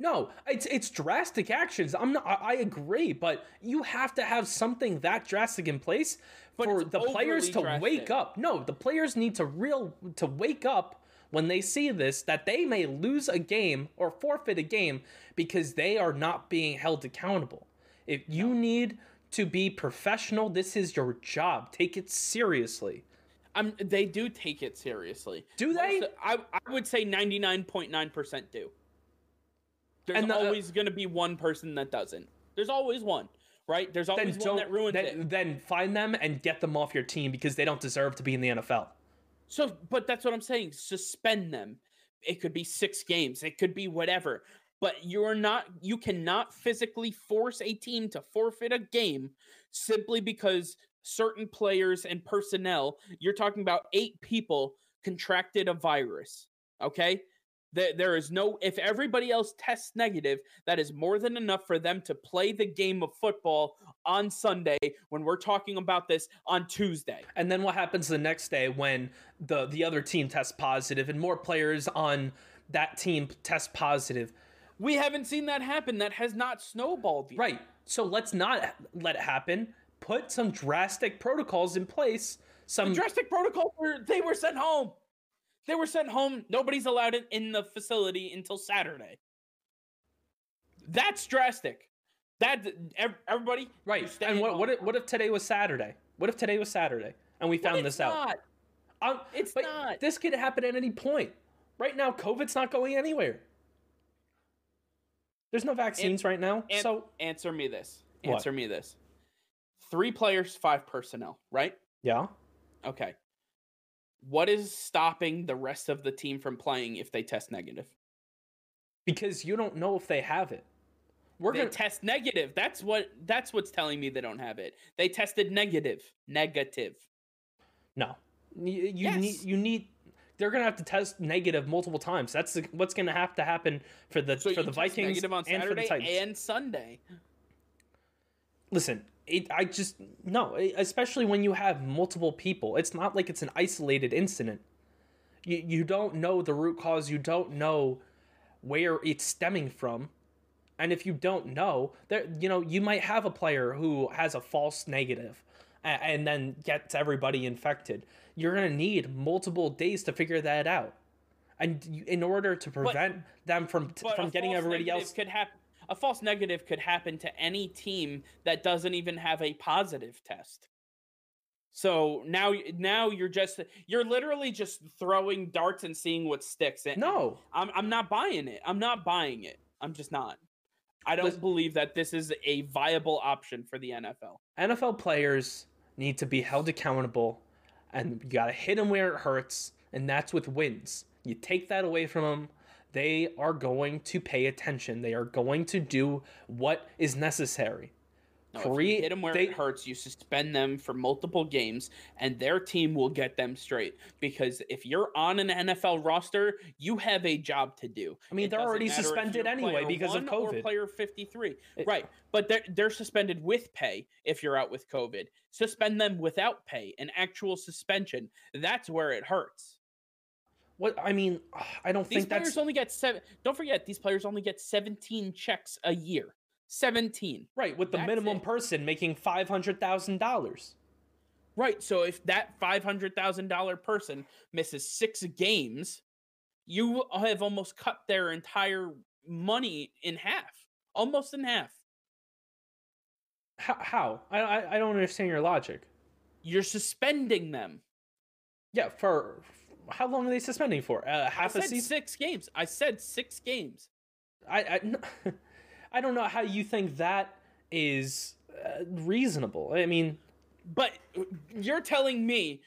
No, it's it's drastic actions. I'm not. I, agree, but you have to have something that drastic in place but for the players to drastic. wake up. No, the players need to real to wake up when they see this that they may lose a game or forfeit a game because they are not being held accountable. If you need to be professional, this is your job. Take it seriously. Um, they do take it seriously. Do they? I, I would say 99.9% do. There's the, uh, always going to be one person that doesn't. There's always one, right? There's always one that ruins then, it. Then find them and get them off your team because they don't deserve to be in the NFL. So, but that's what I'm saying. Suspend them. It could be six games. It could be whatever. But you're not. You cannot physically force a team to forfeit a game simply because certain players and personnel. You're talking about eight people contracted a virus. Okay, there, there is no, if everybody else tests negative, that is more than enough for them to play the game of football on Sunday when we're talking about this on Tuesday. And then what happens the next day when the, the other team tests positive and more players on that team test positive? We haven't seen that happen. That has not snowballed yet. Right. So let's not let it happen. Put some drastic protocols in place. Some the drastic protocols were they were sent home. They were sent home. Nobody's allowed in, in the facility until Saturday. That's drastic. That everybody right. And what what if, what if today was Saturday? What if today was Saturday and we found this not. out? Um, it's not. This could happen at any point. Right now, COVID's not going anywhere. There's no vaccines and, right now. And, so answer me this. Answer what? me this. Three players, five personnel, right? Yeah. Okay. What is stopping the rest of the team from playing if they test negative? Because you don't know if they have it. We're they gonna test negative. That's what that's what's telling me they don't have it. They tested negative. Negative. No. You, you yes. need you need they're gonna have to test negative multiple times. That's the, what's gonna have to happen for the so for the Vikings on and for the Titans and Sunday. Listen, it, I just no, especially when you have multiple people. It's not like it's an isolated incident. You you don't know the root cause. You don't know where it's stemming from. And if you don't know, there you know, you might have a player who has a false negative and, and then gets everybody infected. You're going to need multiple days to figure that out. And in order to prevent but, them from from getting everybody else could happen a false negative could happen to any team that doesn't even have a positive test. So now, now you're just you're literally just throwing darts and seeing what sticks. And no, I'm I'm not buying it. I'm not buying it. I'm just not. I don't believe that this is a viable option for the NFL. NFL players need to be held accountable, and you got to hit them where it hurts, and that's with wins. You take that away from them, they are going to pay attention. They are going to do what is necessary. No, Pre- if you hit them where they, it hurts, you suspend them for multiple games, and their team will get them straight. Because if you're on an NFL roster, you have a job to do. I mean, it they're already suspended anyway because of COVID. player 53, it, right? But they're they're suspended with pay if you're out with COVID. Suspend them without pay, an actual suspension. That's where it hurts. What I mean, I don't these think players only get seven. Don't forget, these players only get 17 checks a year. 17. Right, with the That's minimum it. person making $500,000. Right, so if that $500,000 person misses six games, you have almost cut their entire money in half. Almost in half. How? I, I don't understand your logic. You're suspending them. Yeah, for how long are they suspending for? Uh, half I a season? Six games. I said six games. I, I I don't know how you think that is uh, reasonable. I mean, but you're telling me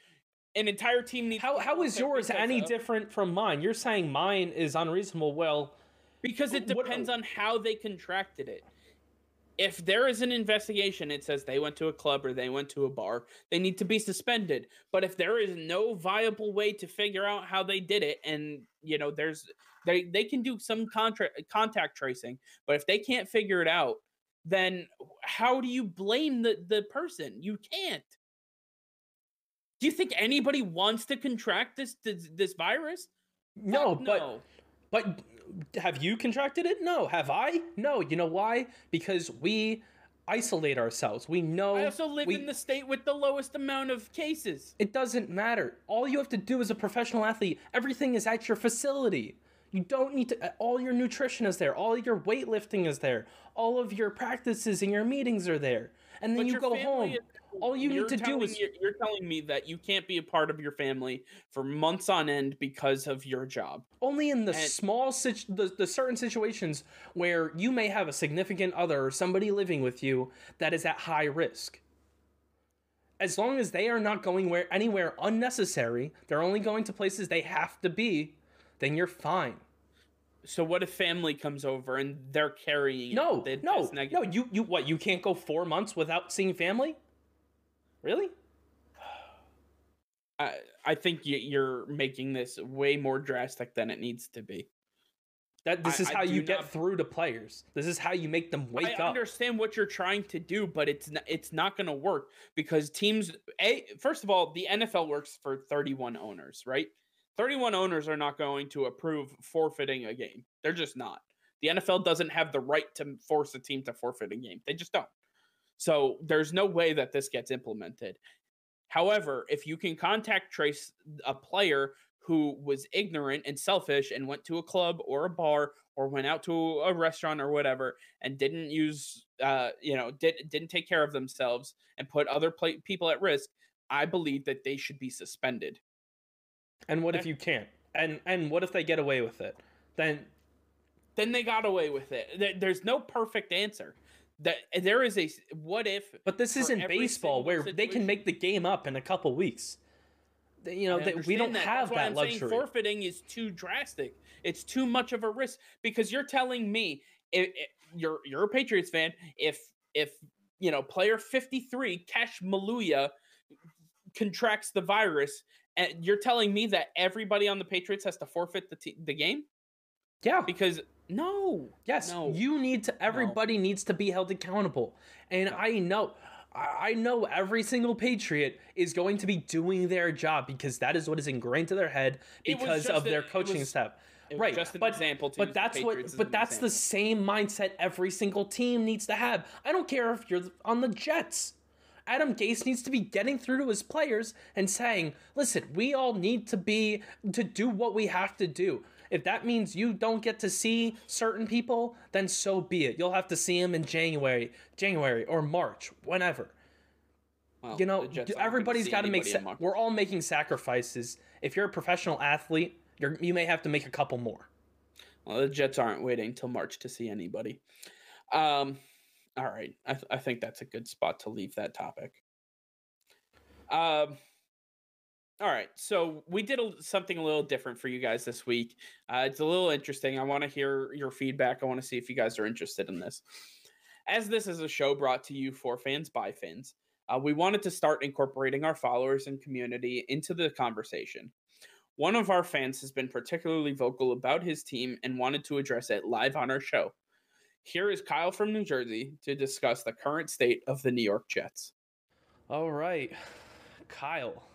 an entire team needs. How how is yours any different from mine? You're saying mine is unreasonable. Well, because it depends what, on how they contracted it. If there is an investigation, it says they went to a club or they went to a bar, they need to be suspended. But if there is no viable way to figure out how they did it, and you know, there's they they can do some contract contact tracing, but if they can't figure it out, then how do you blame the the person? You can't. Do you think anybody wants to contract this this, this virus? No, Fuck but no. but have you contracted it? No. Have I? No. You know why? Because we isolate ourselves. We know. I also live we, in the state with the lowest amount of cases. It doesn't matter. All you have to do as a professional athlete, everything is at your facility. You don't need to. All your nutrition is there. All your weightlifting is there. All of your practices and your meetings are there. And then but you go home. Is, all you need to do is you're telling me that you can't be a part of your family for months on end because of your job. Only in the and, small situ- the, the certain situations where you may have a significant other or somebody living with you that is at high risk. As long as they are not going where anywhere unnecessary, they're only going to places they have to be then you're fine. So what if family comes over and they're carrying? No, it, no, no. You you what? You can't go four months without seeing family? Really? I I think you're making this way more drastic than it needs to be. That this is I, how I you get not, through to players. This is how you make them wake I up. I understand what you're trying to do, but it's not, it's not going to work because teams. A first of all, the NFL works for 31 owners, right? 31 owners are not going to approve forfeiting a game. They're just not. The NFL doesn't have the right to force a team to forfeit a game. They just don't. So there's no way that this gets implemented. However, if you can contact trace a player who was ignorant and selfish and went to a club or a bar or went out to a restaurant or whatever and didn't use uh you know did, didn't take care of themselves and put other play- people at risk i believe that they should be suspended and what if you can't? And and what if they get away with it? Then then they got away with it. There's no perfect answer. That there is a what if But this isn't baseball where situation. they can make the game up in a couple weeks. You know, they, we don't that. have That's that I'm luxury. forfeiting is too drastic. It's too much of a risk because you're telling me if, if you're you're a Patriots fan if if you know player 53 Cassh Maluia contracts the virus and you're telling me that everybody on the Patriots has to forfeit the the game? Yeah, because no, yes, no, you need to. Everybody no. needs to be held accountable, and no. I know. I know every single Patriot is going to be doing their job because that is what is ingrained to their head because of their coaching was, staff. right, but, but that's what. But that's example. the same mindset every single team needs to have. I don't care if you're on the Jets. Adam Gase needs to be getting through to his players and saying, listen, we all need to be to do what we have to do. If that means you don't get to see certain people, then so be it. You'll have to see them in January, January or March, whenever. Well, you know, everybody's got to make. Sa- we're all making sacrifices. If you're a professional athlete, you're, you may have to make a couple more. Well, the Jets aren't waiting till March to see anybody. Um, all right. I, th- I think that's a good spot to leave that topic. Um, all right. So we did a, something a little different for you guys this week. Uh, it's a little interesting. I want to hear your feedback. I want to see if you guys are interested in this. As this is a show brought to you for fans by fans, uh, we wanted to start incorporating our followers and community into the conversation. One of our fans has been particularly vocal about his team and wanted to address it live on our show. Here is Kyle from New Jersey to discuss the current state of the New York Jets. All right, Kyle.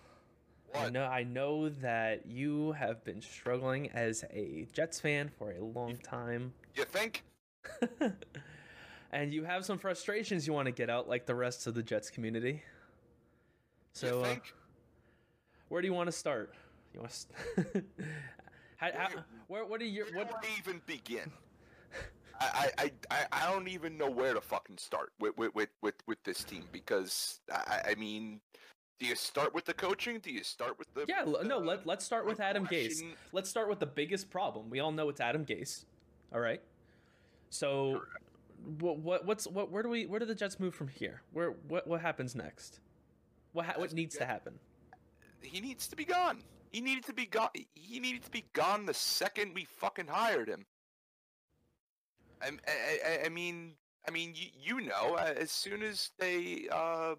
I know I know that you have been struggling as a Jets fan for a long time. You think? and you have some frustrations you want to get out like the rest of the Jets community. So you uh, where do you want to start? You want to how, how, you- where what are your Where what do I even begin? I, I, I, I don't even know where to fucking start with with, with, with, with this team because I, I mean, do you start with the coaching? Do you start with the Yeah, l- no, let, let's start with Adam Gase. Let's start with the biggest problem. We all know it's Adam Gase. All right? So what what what's what where do we where do the Jets move from here? Where what what happens next? What ha- what needs to happen? He needs to be gone. He needed to be gone. He needed to be gone the second we fucking hired him. I, I, I- mean, I mean, you, you know, as soon as they uh,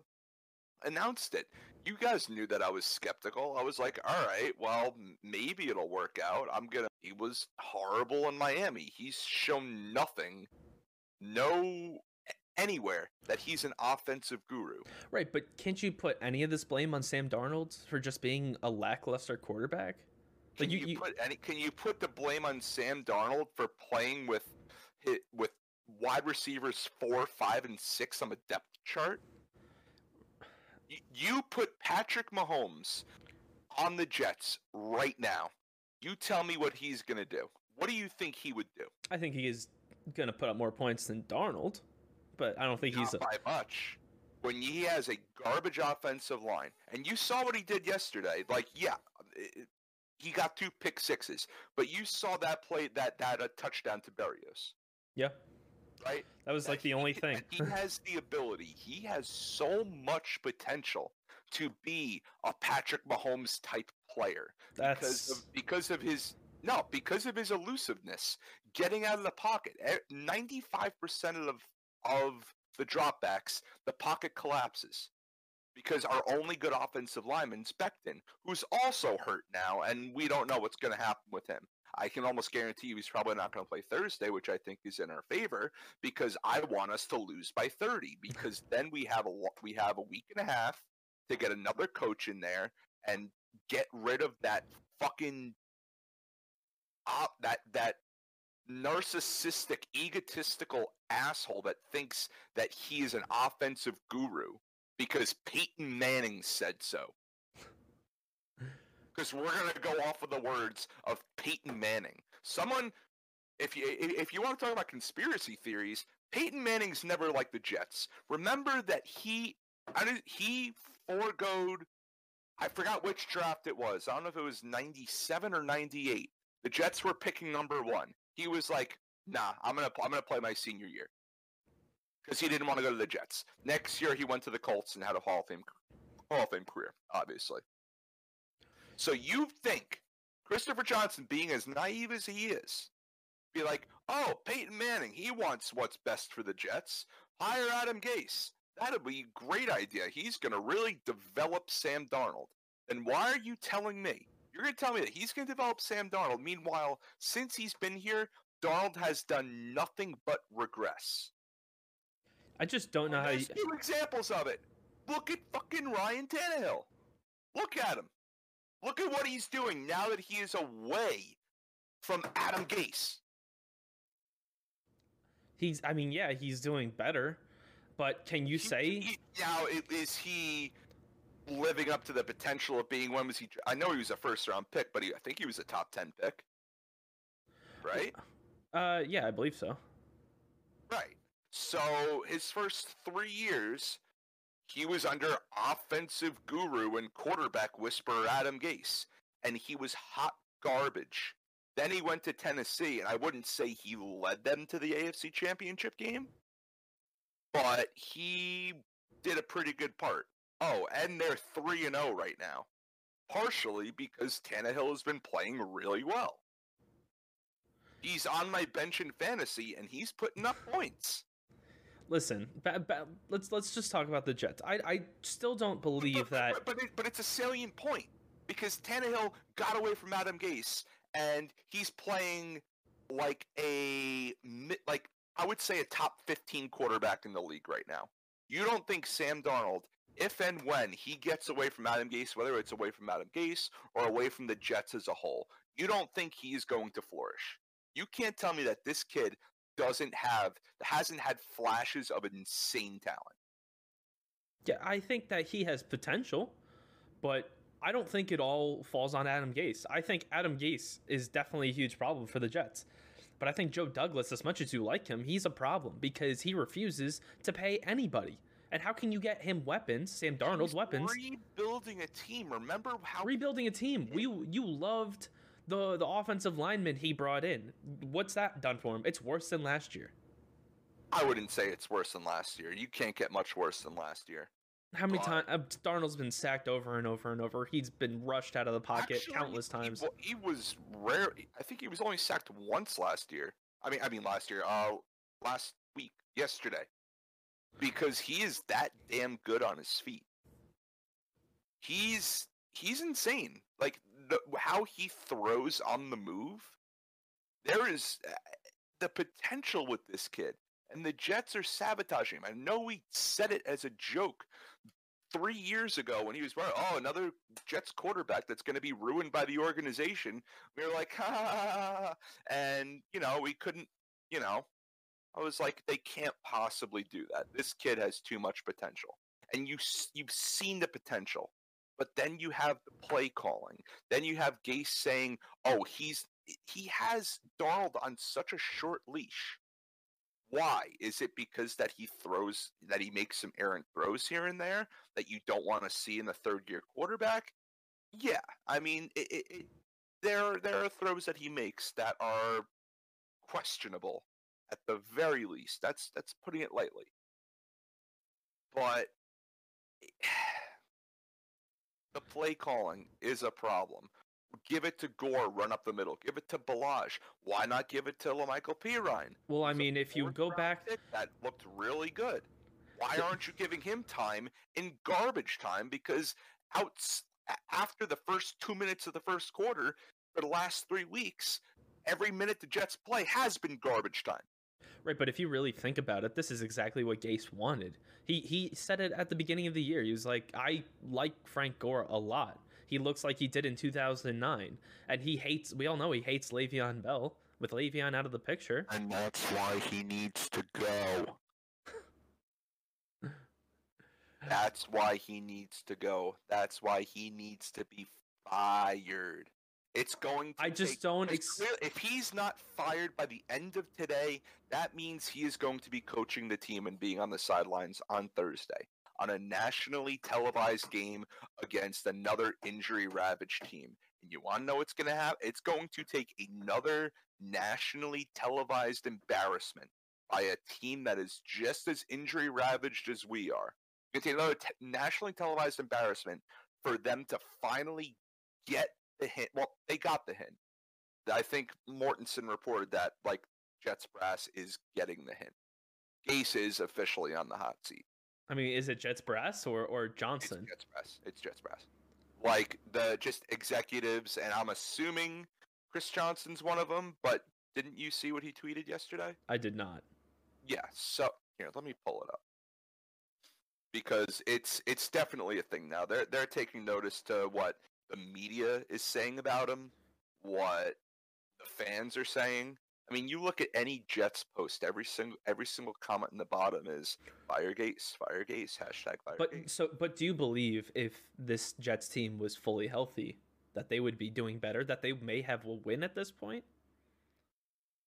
announced it, you guys knew that I was skeptical. I was like, all right, well, maybe it'll work out. I'm gonna. He was horrible in Miami. He's shown nothing, no anywhere that he's an offensive guru. Right, but can't you put any of this blame on Sam Darnold for just being a lackluster quarterback? Can Like, you- you, you- put any? Can you put the blame on Sam Darnold for playing with hit with wide receivers four, five, and six on the depth chart? You, put Patrick Mahomes on the Jets right now. You tell me what he's gonna do. What do you think he would do? I think he is going to put up more points than Darnold, but I don't think he's Not a, by much. When he has a garbage offensive line, and you saw what he did yesterday. Like, yeah, i- he got two pick sixes, but you saw that play that that a touchdown to Berrios, Yeah. right? That was That like the he only thing. he has the ability. He has so much potential to be a Patrick Mahomes type player because of because of his no because of his elusiveness, getting out of the pocket. Ninety five percent of of the dropbacks, the pocket collapses because our only good offensive lineman, Becton, who's also hurt now, and we don't know what's going to happen with him. I can almost guarantee you he's probably not going to play Thursday, which I think is in our favor because I want us to lose by 30 because then we have a we have a week and a half to get another coach in there and get rid of that fucking op that that narcissistic egotistical asshole that thinks that he is an offensive guru because Peyton Manning said so. Because we're gonna go off of the words of Peyton Manning. Someone, if you if you want to talk about conspiracy theories, Peyton Manning's never like the Jets. Remember that he, I did, he foregoed. I forgot which draft it was. I don't know if it was '97 or '98. The Jets were picking number one. He was like, "Nah, I'm gonna I'm gonna play my senior year," because he didn't want to go to the Jets. Next year, he went to the Colts and had a Hall of Fame Hall of Fame career, obviously. So you think Christopher Johnson, being as naive as he is, be like, "Oh, Peyton Manning, he wants what's best for the Jets. Hire Adam Gase. That'd be a great idea. He's going to really develop Sam Darnold." Then why are you telling me? You're going to tell me that he's going to develop Sam Darnold. Meanwhile, since he's been here, Darnold has done nothing but regress. I just don't know how you, two examples of it. Look at fucking Ryan Tannehill. Look at him. Look at what he's doing now that he is away from Adam Gase. he's I mean, yeah, he's doing better, but can you He- say he- now is he living up to the potential of being when was he? I know he was a first round pick, but he, I think he was a top ten pick. Right. uh yeah, I believe so. Right. So his first three years, he was under offensive guru and quarterback whisperer Adam Gase, and he was hot garbage. Then he went to Tennessee, and I wouldn't say he led them to the AFC Championship game, but he did a pretty good part. Oh, and they're 3 and 0 right now. Partially because Tannehill has been playing really well. He's on my bench in fantasy and he's putting up points. Listen, ba- ba- let's let's just talk about the Jets. I I still don't believe but, that. But but, it, but it's a salient point because Tannehill got away from Adam Gase and he's playing like a like I would say a top 15 quarterback in the league right now. You don't think Sam Darnold, if and when he gets away from Adam Gase, whether it's away from Adam Gase or away from the Jets as a whole, you don't think he's going to flourish. You can't tell me that this kid doesn't have hasn't had flashes of insane talent. Yeah, I think that he has potential, but I don't think it all falls on Adam Gase. I think Adam Gase is definitely a huge problem for the Jets. But I think Joe Douglas, as much as you like him, he's a problem because he refuses to pay anybody. And how can you get him weapons, Sam Darnold's He's weapons? Rebuilding a team. Remember how Rebuilding a team. We you loved the the offensive lineman he brought in. What's that done for him? It's worse than last year. I wouldn't say it's worse than last year. You can't get much worse than last year. How many times uh, Darnold's been sacked over and over and over? He's been rushed out of the pocket Actually, countless he times. wa- He, was rare. I think he was only sacked once last year. I mean, I mean last year. Uh, last week, yesterday, because he is that damn good on his feet. He's he's insane. Like the, how he throws on the move. There is uh, the potential with this kid, and the Jets are sabotaging him. I know we said it as a joke three years ago when he was oh, another Jets quarterback that's going to be ruined by the organization. We were like, ha, and you know, we couldn't, you know, I was like, they can't possibly do that. This kid has too much potential, and you you've seen the potential, but then you have the play calling. Then you have Gase saying, oh, he's he has Darnold on such a short leash. Why? Is it because that he throws that he makes some errant throws here and there that you don't want to see in the third year quarterback? Yeah, I mean, it, it, it, there there are throws that he makes that are questionable at the very least. That's that's putting it lightly. But the play calling is a problem. Give it to Gore, run up the middle. Give it to Ballage. Why not give it to La'Mical Perine? Well, I mean, if you go back, that looked really good. Why aren't you giving him time in garbage time? Because outs a- after the first two minutes of the first quarter, for the last three weeks, every minute the Jets play has been garbage time. Right? But if you really think about it, this is exactly what Gase wanted. He he said it at the beginning of the year. He was like, "I like Frank Gore a lot. He looks like he did in 2009, and he hates. We all know he hates Le'Veon Bell. With Le'Veon out of the picture, And that's why he needs to go. That's why he needs to go. That's why he needs to be fired. It's going to I just take- don't. Ex- if he's not fired by the end of today, that means he is going to be coaching the team and being on the sidelines on Thursday on a nationally televised game against another injury ravaged team. And you want to know what's going to happen? It's going to take another nationally televised embarrassment by a team that is just as injury ravaged as we are. It's another t- nationally televised embarrassment for them to finally get the hint. Well, they got the hint. I think Mortensen reported that like Jets brass is getting the hint. Gase is officially on the hot seat. I mean, is it Jets brass or or It's Johnson? Jets brass. It's Jets brass. Like the just executives, and I'm assuming Chris Johnson's one of them. But didn't you see what he tweeted yesterday? I did not. Yeah. So here, let me pull it up because it's it's definitely a thing now. They're they're taking notice to what the media is saying about him, what the fans are saying. I mean, you look at any Jets post, every single every single comment in the bottom is fire Gase, fire Gase, hashtag fire But so, but do you believe if this Jets team was fully healthy, that they would be doing better? That they may have a win at this point?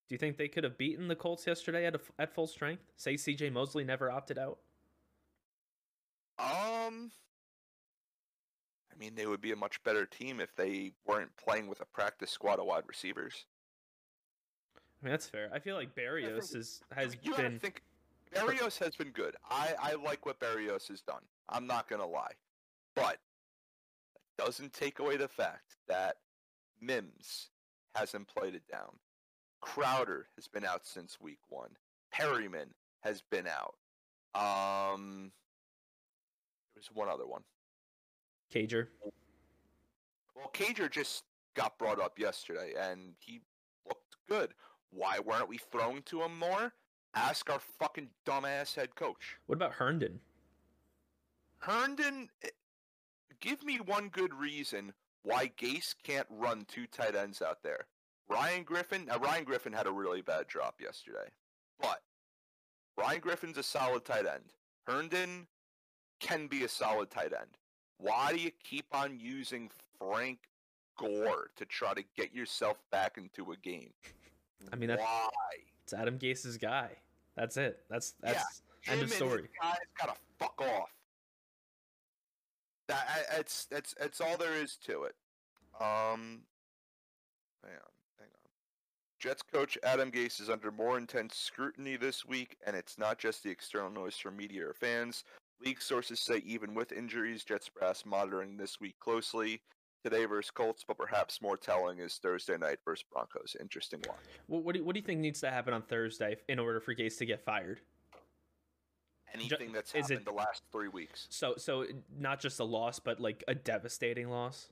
Do you think they could have beaten the Colts yesterday at a, at full strength? Say C.J. Mosley never opted out. Um, mean, they would be a much better team if they weren't playing with a practice squad of wide receivers. I mean, that's fair. I feel like Berrios think- is has you gotta been. think. Berrios has been good. I, I like what Berrios has done. I'm not gonna lie, but that doesn't take away the fact that Mims hasn't played it down. Crowder has been out since week one. Perriman has been out. Um, there's one other one. Cager. Well, Cager just got brought up yesterday, and he looked good. Why weren't we throwing to him more? Ask our fucking dumbass head coach. What about Herndon? Herndon, eh, give me one good reason why Gase can't run two tight ends out there. Ryan Griffin, now Ryan Griffin had a really bad drop yesterday, but Ryan Griffin's a solid tight end. Herndon can be a solid tight end. Why do you keep on using Frank Gore to try to get yourself back into a game? I mean, that's, why? it's Adam Gase's guy. That's it. That's that's Him end of story. guys gotta fuck off. That it's that's that's all there is to it. Um, hang on, hang on. Jets coach Adam Gase is under more intense scrutiny this week, and it's not just the external noise from media or fans. League sources say even with injuries, Jets brass monitoring this week closely. Today versus Colts, but perhaps more telling is Thursday night versus Broncos. Interesting one. What, what do you, what do you think needs to happen on Thursday in order for Gase to get fired? Anything that's is it- happened the last three weeks. So so not just a loss, but like a devastating loss.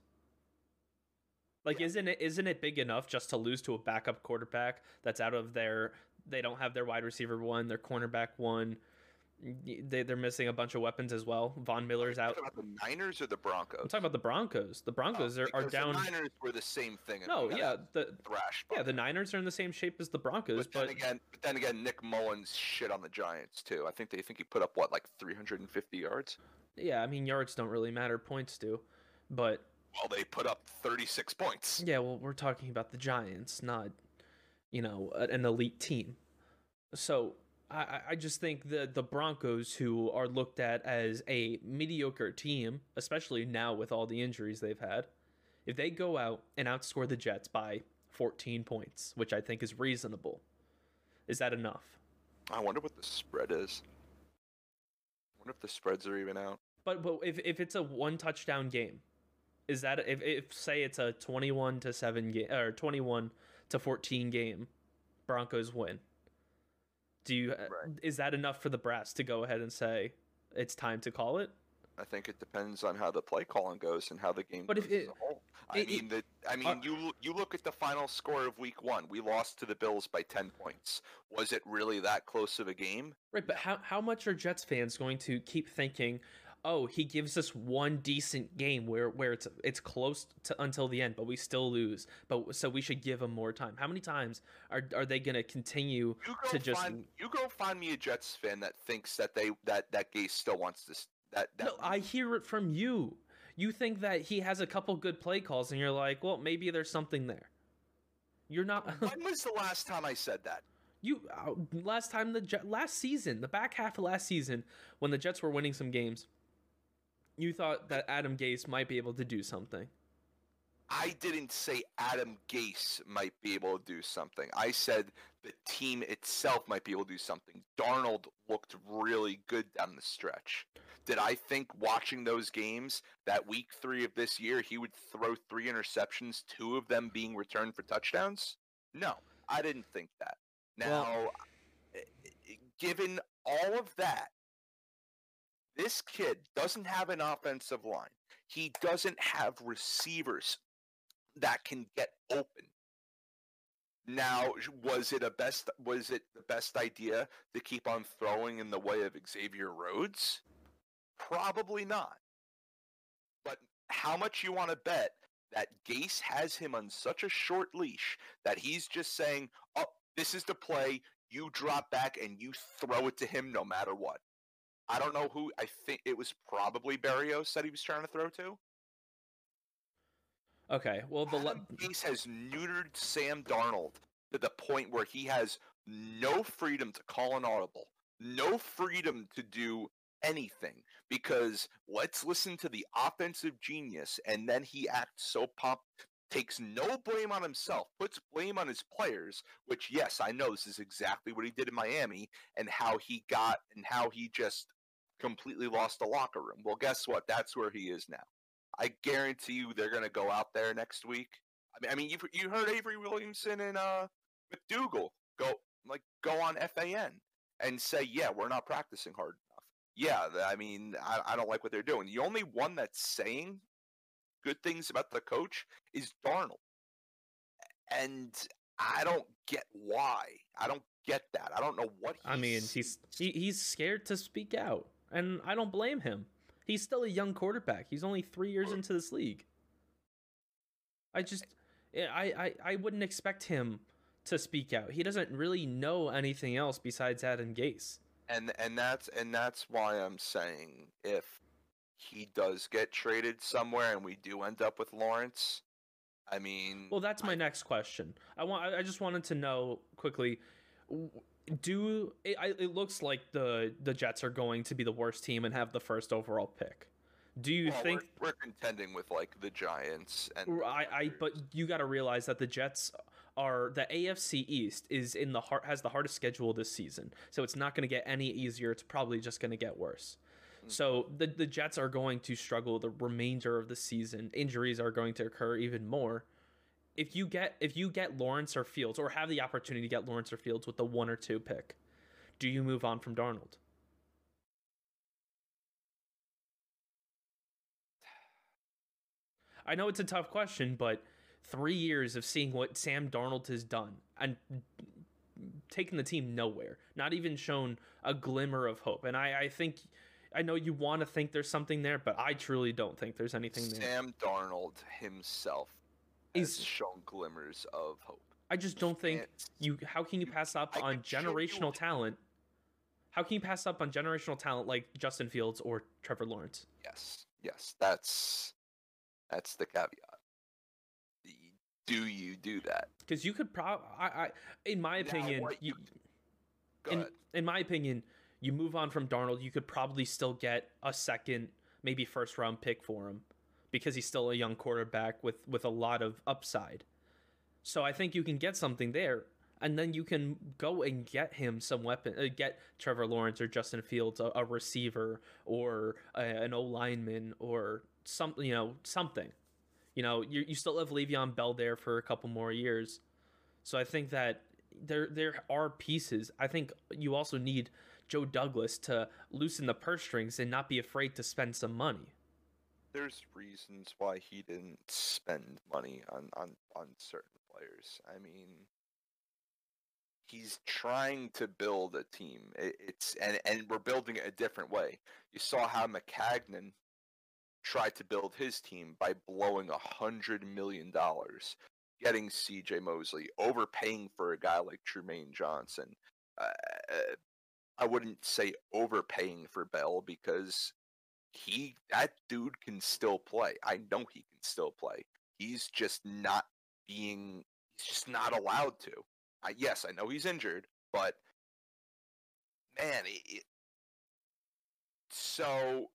Like Yeah. isn't it isn't it big enough just to lose to a backup quarterback that's out of their they don't have their wide receiver one, their cornerback one. They they're missing a bunch of weapons as well. Von Miller's out. Talking about the Niners or the Broncos? I'm talking about the Broncos. The Broncos Oh, are, are down. The Niners were the same thing. No, yeah, the thrashed. yeah the. Niners are in the same shape as the Broncos, But then again, but then again, Nick Mullens shit on the Giants too. I think they think he put up what like 350 yards. yeah, I mean yards don't really matter, points do. But Well, they put up 36 points. Yeah, well, we're talking about the Giants, not, you know, an elite team. So I, I- just think the the Broncos, who are looked at as a mediocre team, especially now with all the injuries they've had, if they go out and outscore the Jets by 14 points, which I think is reasonable, is that enough? I wonder what the spread is. I wonder if the spreads are even out. But but if if it's a one touchdown game, is that if if say it's a 21 to 7 game or 21 to 14 game, Broncos win. Do you Right. is that enough for the brass to go ahead and say it's time to call it? I think it depends on how the play calling goes and how the game But if goes as a whole. I it- it- mean that. I mean, uh, you you look at the final score of Week One. We lost to the Bills by 10 points. Was it really that close of a game? Right, but how how much are Jets fans going to keep thinking, "Oh, he gives us one decent game where where it's it's close to until the end, but we still lose." But so we should give him more time. How many times are are they going to continue to just find you go find me a Jets fan that thinks that they that that Gase still wants this that that No, I hear it from you. You think that he has a couple good play calls, and you're like, well, maybe there's something there. You're not. when was the last time I said that? you uh, last time the last season, the back half of last season, when the Jets were winning some games, you thought that Adam Gase might be able to do something. I didn't say Adam Gase might be able to do something. I said the team itself might be able to do something. Darnold looked really good down the stretch. Did I think watching those games that week three of this year he would throw three interceptions, two of them being returned for touchdowns? No, I didn't think that. Now, Well- given all of that, this kid doesn't have an offensive line. He doesn't have receivers that can get open. Now, was it a best was it the best idea to keep on throwing in the way of Xavier Rhodes? Probably not. But how much you want to bet that Gase has him on such a short leash that he's just saying, "Oh, this is the play. You drop back and you throw it to him no matter what." I don't know who. I think it was probably Berrios that he was trying to throw to. Okay, well the le- Gase has neutered Sam Darnold to the point where he has no freedom to call an audible, no freedom to do anything. Because let's listen to the offensive genius, and then he acts so pomp- takes no blame on himself, puts blame on his players, which yes, I know this is exactly what he did in Miami and how he got and how he just completely lost the locker room. Well, guess what? That's where he is now. I guarantee you they're going to go out there next week. I mean, I mean, you you heard Avery Williamson and uh McDougald go like go on FAN and say, yeah, we're not practicing hard enough. Yeah, I mean, I, I don't like what they're doing. The only one that's saying good things about the coach is Darnold. And I don't get why. I don't get that. I don't know what I mean, he's he, he's scared to speak out, and I don't blame him. He's still a young quarterback. He's only 3 years into this league. I just I I I wouldn't expect him to speak out. He doesn't really know anything else besides Adam Gase. And and that's and that's why I'm saying if he does get traded somewhere and we do end up with Lawrence, I mean, well, that's my I, next question. I want. I just wanted to know quickly. Do it, it looks like the the Jets are going to be the worst team and have the first overall pick. Do you well, think we're, we're, contending with like the Giants and I, I but you got to realize that the Jets are the AFC East is in the heart has the hardest schedule this season. So it's not going to get any easier. It's probably just going to get worse. Hmm. So the the Jets are going to struggle the remainder of the season. Injuries are going to occur even more. If you get if you get Lawrence or Fields or have the opportunity to get Lawrence or Fields with the one or two pick, do you move on from Darnold? I know it's a tough question, but three years of seeing what Sam Darnold has done and taken the team nowhere, not even shown a glimmer of hope. And I, I think I know you want to think there's something there, but I truly don't think there's anything there. Sam Darnold himself He's, shown glimmers of hope. I just don't think you. How can you pass up I on generational talent? How can you pass up on generational talent like Justin Fields or Trevor Lawrence? Yes, yes, that's that's the caveat. Do you do that? Because you could probably, I, I, in my opinion, you, you in, in my opinion, you move on from Darnold, you could probably still get a second, maybe first round pick for him because he's still a young quarterback with with a lot of upside. So I think you can get something there, and then you can go and get him some weapon, uh, get Trevor Lawrence or Justin Fields, a, a receiver or a, an O lineman or something, you know, something. You know, you you still have Le'Veon Bell there for a couple more years, so I think that there there are pieces. I think you also need Joe Douglas to loosen the purse strings and not be afraid to spend some money. There's reasons why he didn't spend money on, on, on certain players. I mean, he's trying to build a team. It, it's and and we're building it a different way. You saw how Maccagnan tried to build his team by blowing a hundred million dollars, getting C.J. Mosley, overpaying for a guy like Trumaine Johnson, uh, uh I wouldn't say overpaying for Bell because he that dude can still play. I know he can still play. He's just not being he's just not allowed to. I, yes, I know he's injured, but man, it, it, so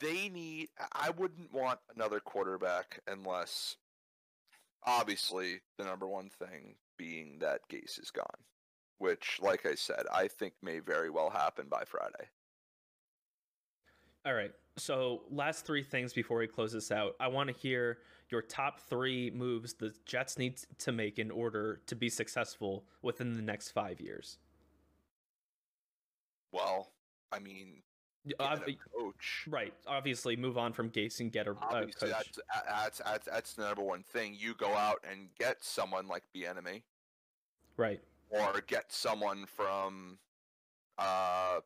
they need I wouldn't want another quarterback unless obviously the number one thing being that Gase is gone which, like I said, I think may very well happen by Friday. All right. So, last three things before we close this out. I want to hear your top three moves the Jets need to make in order to be successful within the next five years. Well, I mean, Obvi- coach. Right. Obviously, move on from Gase and get a, a coach. That's, that's, that's, that's the number one thing. You go out and get someone like Bieniemy. Right or get someone from uh,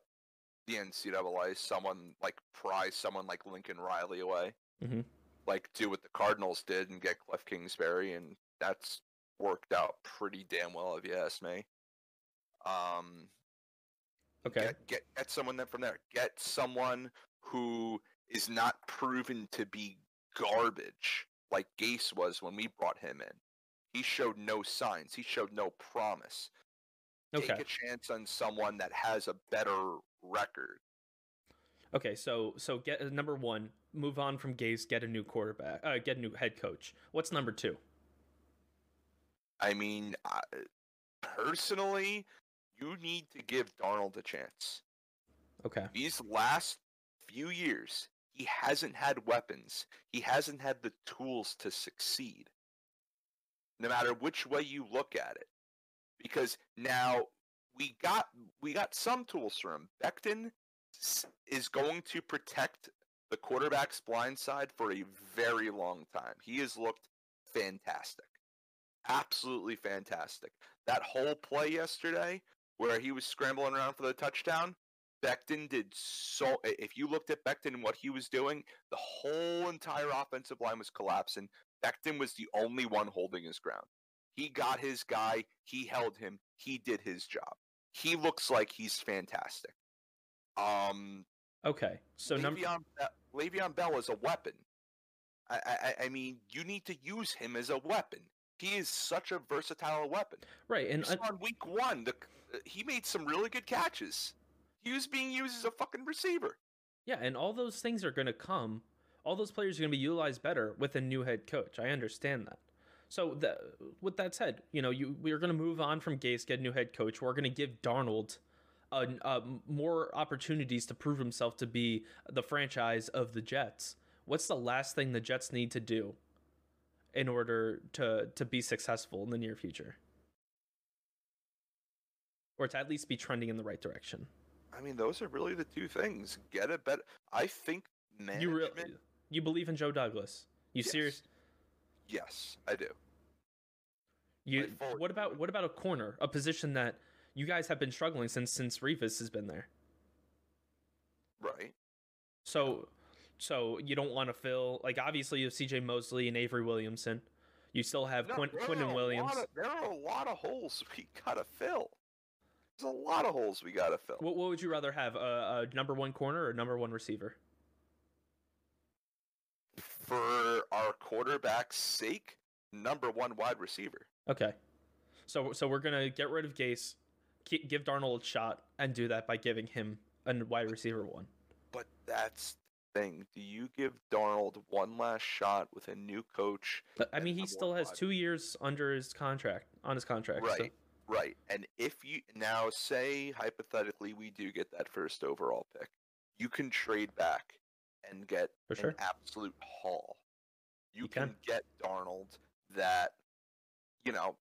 the NCAA, someone like prize someone like Lincoln Riley away, mm-hmm. like do what the Cardinals did and get Cliff Kingsbury, and that's worked out pretty damn well if you ask me. Um, okay, get, get get someone then from there. Get someone who is not proven to be garbage like Gase was when we brought him in. He showed no signs. He showed no promise. Okay. Take a chance on someone that has a better record. Okay, so so get uh, number one, move on from Gase, get a new quarterback, uh, get a new head coach. What's number two? I mean, I, personally, you need to give Darnold a chance. Okay. These last few years, he hasn't had weapons. He hasn't had the tools to succeed. No matter which way you look at it. Because now we got we got some tools for him. Becton is going to protect the quarterback's blind side for a very long time. He has looked fantastic. Absolutely fantastic. That whole play yesterday where he was scrambling around for the touchdown, Becton did so. If you looked at Becton and what he was doing, the whole entire offensive line was collapsing. Becton was the only one holding his ground. He got his guy. He held him. He did his job. He looks like he's fantastic. Um, Okay. So number Le'Veon, Be- Le'Veon Bell is a weapon. I, I, I mean, you need to use him as a weapon. He is such a versatile weapon. right, and in week one, the, he made some really good catches. He was being used as a fucking receiver. yeah, and all those things are going to come. All those players are going to be utilized better with a new head coach. I understand that. So that, with that said, you know, you we're going to move on from Gase, get a new head coach. We're going to give Darnold uh, uh, more opportunities to prove himself to be the franchise of the Jets. What's the last thing the Jets need to do in order to to be successful in the near future, or to at least be trending in the right direction? I mean, those are really the two things. Get a better. I think management. You really you believe in Joe Douglas? You Yes. serious? Yes, I do. You Like what about what about a corner, a position that you guys have been struggling since since Revis has been there? Right. So so you don't want to fill like obviously you have C.J. Mosley and Avery Williamson. You still have No, Quin- there Quinnen Williams. of- there are a lot of holes we gotta fill. There's a lot of holes we gotta fill. What, what would you rather have, a, a number one corner or number one receiver? For our quarterback's sake, number one wide receiver. Okay, so so we're gonna get rid of Gase, ki- give Darnold a shot, and do that by giving him a wide receiver one. But that's the thing. Do you give Darnold one last shot with a new coach? But I mean, he still has wide- two years under his contract on his contract. so- Right. Right. And if you now say hypothetically we do get that first overall pick, you can trade back and get For an sure. absolute haul. You, You can. can. get Darnold that you know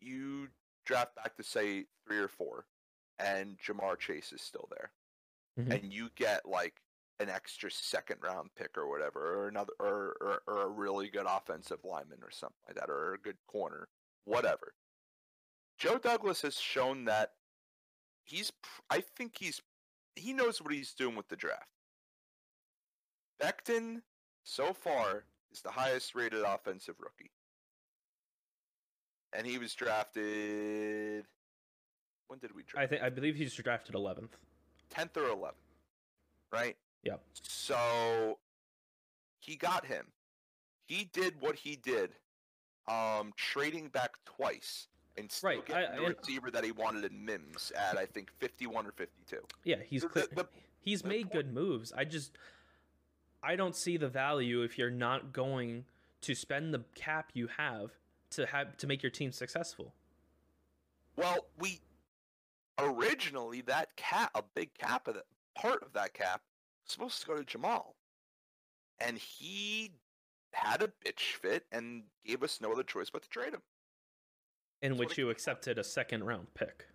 you draft back to say three or four, and Ja'Marr Chase is still there, Mhm. and you get like an extra second round pick or whatever, or another, or, or or a really good offensive lineman or something like that, or a good corner, whatever. Joe Douglas has shown that he's. I think he's. He knows what he's doing with the draft. Becton, so far, is the highest rated offensive rookie. And he was drafted. When did we draft? I think I believe he's drafted eleventh. 10th or 11th. Right? Yep. So he got him. He did what he did, um, trading back twice and still Right, getting I- the I- receiver that he wanted in Mims at I think 51 or 52. Yeah, he's clear. the- the- he's the made point- good moves. I just I don't see the value if you're not going to spend the cap you have to have to make your team successful. Well, we originally that cap, a big cap of that part of that cap, was supposed to go to Jamal, and he had a bitch fit and gave us no other choice but to trade him. In That's which you accepted a second round pick.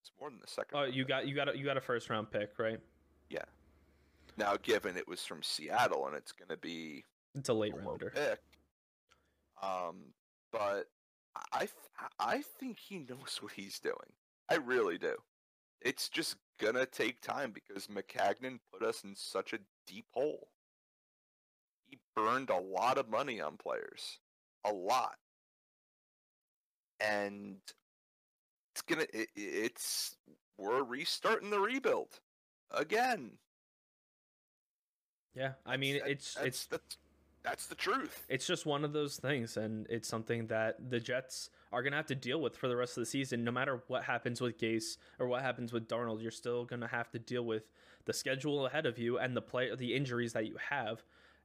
It's more than the second. Oh, round you pick. got you got a, you got a first round pick, right? yeah. Now, given it was from Seattle and it's going to be It's a late a rounder. pick, um, but I I think he knows what he's doing. I really do. It's just gonna take time because Maccagnan put us in such a deep hole. He burned a lot of money on players, a lot, and it's gonna. It, it's we're restarting the rebuild again. Yeah, I mean That's- it's that's, it's that's That's the truth. It's just one of those things, and it's something that the Jets are going to have to deal with for the rest of the season. No matter what happens with Gase or what happens with Darnold, you're still going to have to deal with the schedule ahead of you and the play, the injuries that you have.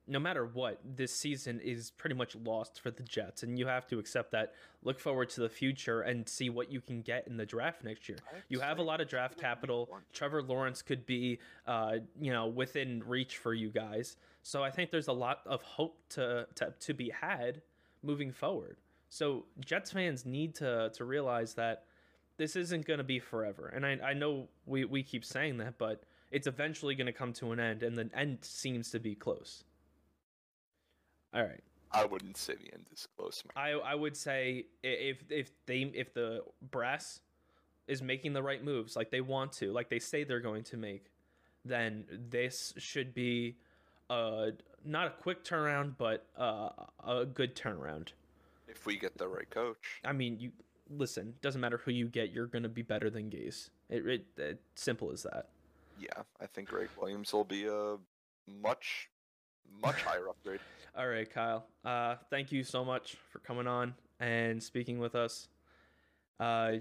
No matter what, this season is pretty much lost for the Jets, and you have to accept that. Look forward to the future and see what you can get in the draft next year. You have a lot of draft capital. Trevor Lawrence could be, uh, you know, within reach for you guys. So I think there's a lot of hope to to, to be had moving forward. So Jets fans need to to realize that this isn't going to be forever. And I, I know we, we keep saying that, but it's eventually going to come to an end, and the end seems to be close. All right. I wouldn't say the end is close. Man. I I would say if if they if the brass is making the right moves like they want to, like they say they're going to make, then this should be uh not a quick turnaround, but uh, a good turnaround. If we get the right coach. I mean, you listen. Doesn't matter who you get, you're gonna be better than Gase. It, it, it simple as that. Yeah, I think Gregg Williams will be a much much higher upgrade. All right, Kyle. Uh, thank you so much for coming on and speaking with us. Uh,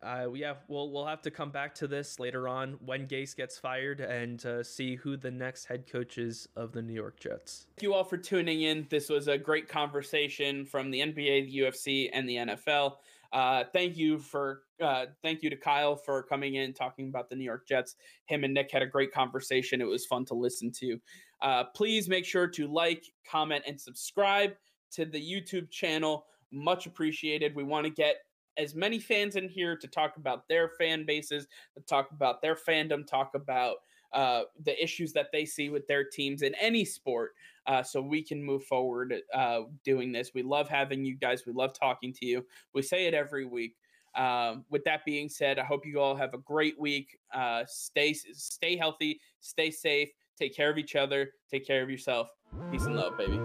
uh, yeah, we'll we'll have to come back to this later on when Gase gets fired and uh, see who the next head coach is of the New York Jets. Thank you all for tuning in. This was a great conversation from the NBA, the UFC, and the NFL. Uh, thank you for uh, thank you to Kyle for coming in talking about the New York Jets. Him and Nick had a great conversation. It was fun to listen to. Uh, please make sure to like, comment, and subscribe to the YouTube channel. Much appreciated. We want to get as many fans in here to talk about their fan bases, to talk about their fandom, talk about uh, the issues that they see with their teams in any sport, uh, so we can move forward uh, doing this. We love having you guys. We love talking to you. We say it every week. Um, with that being said, I hope you all have a great week. Uh, stay stay healthy, stay safe, take care of each other, take care of yourself. Peace and love, baby.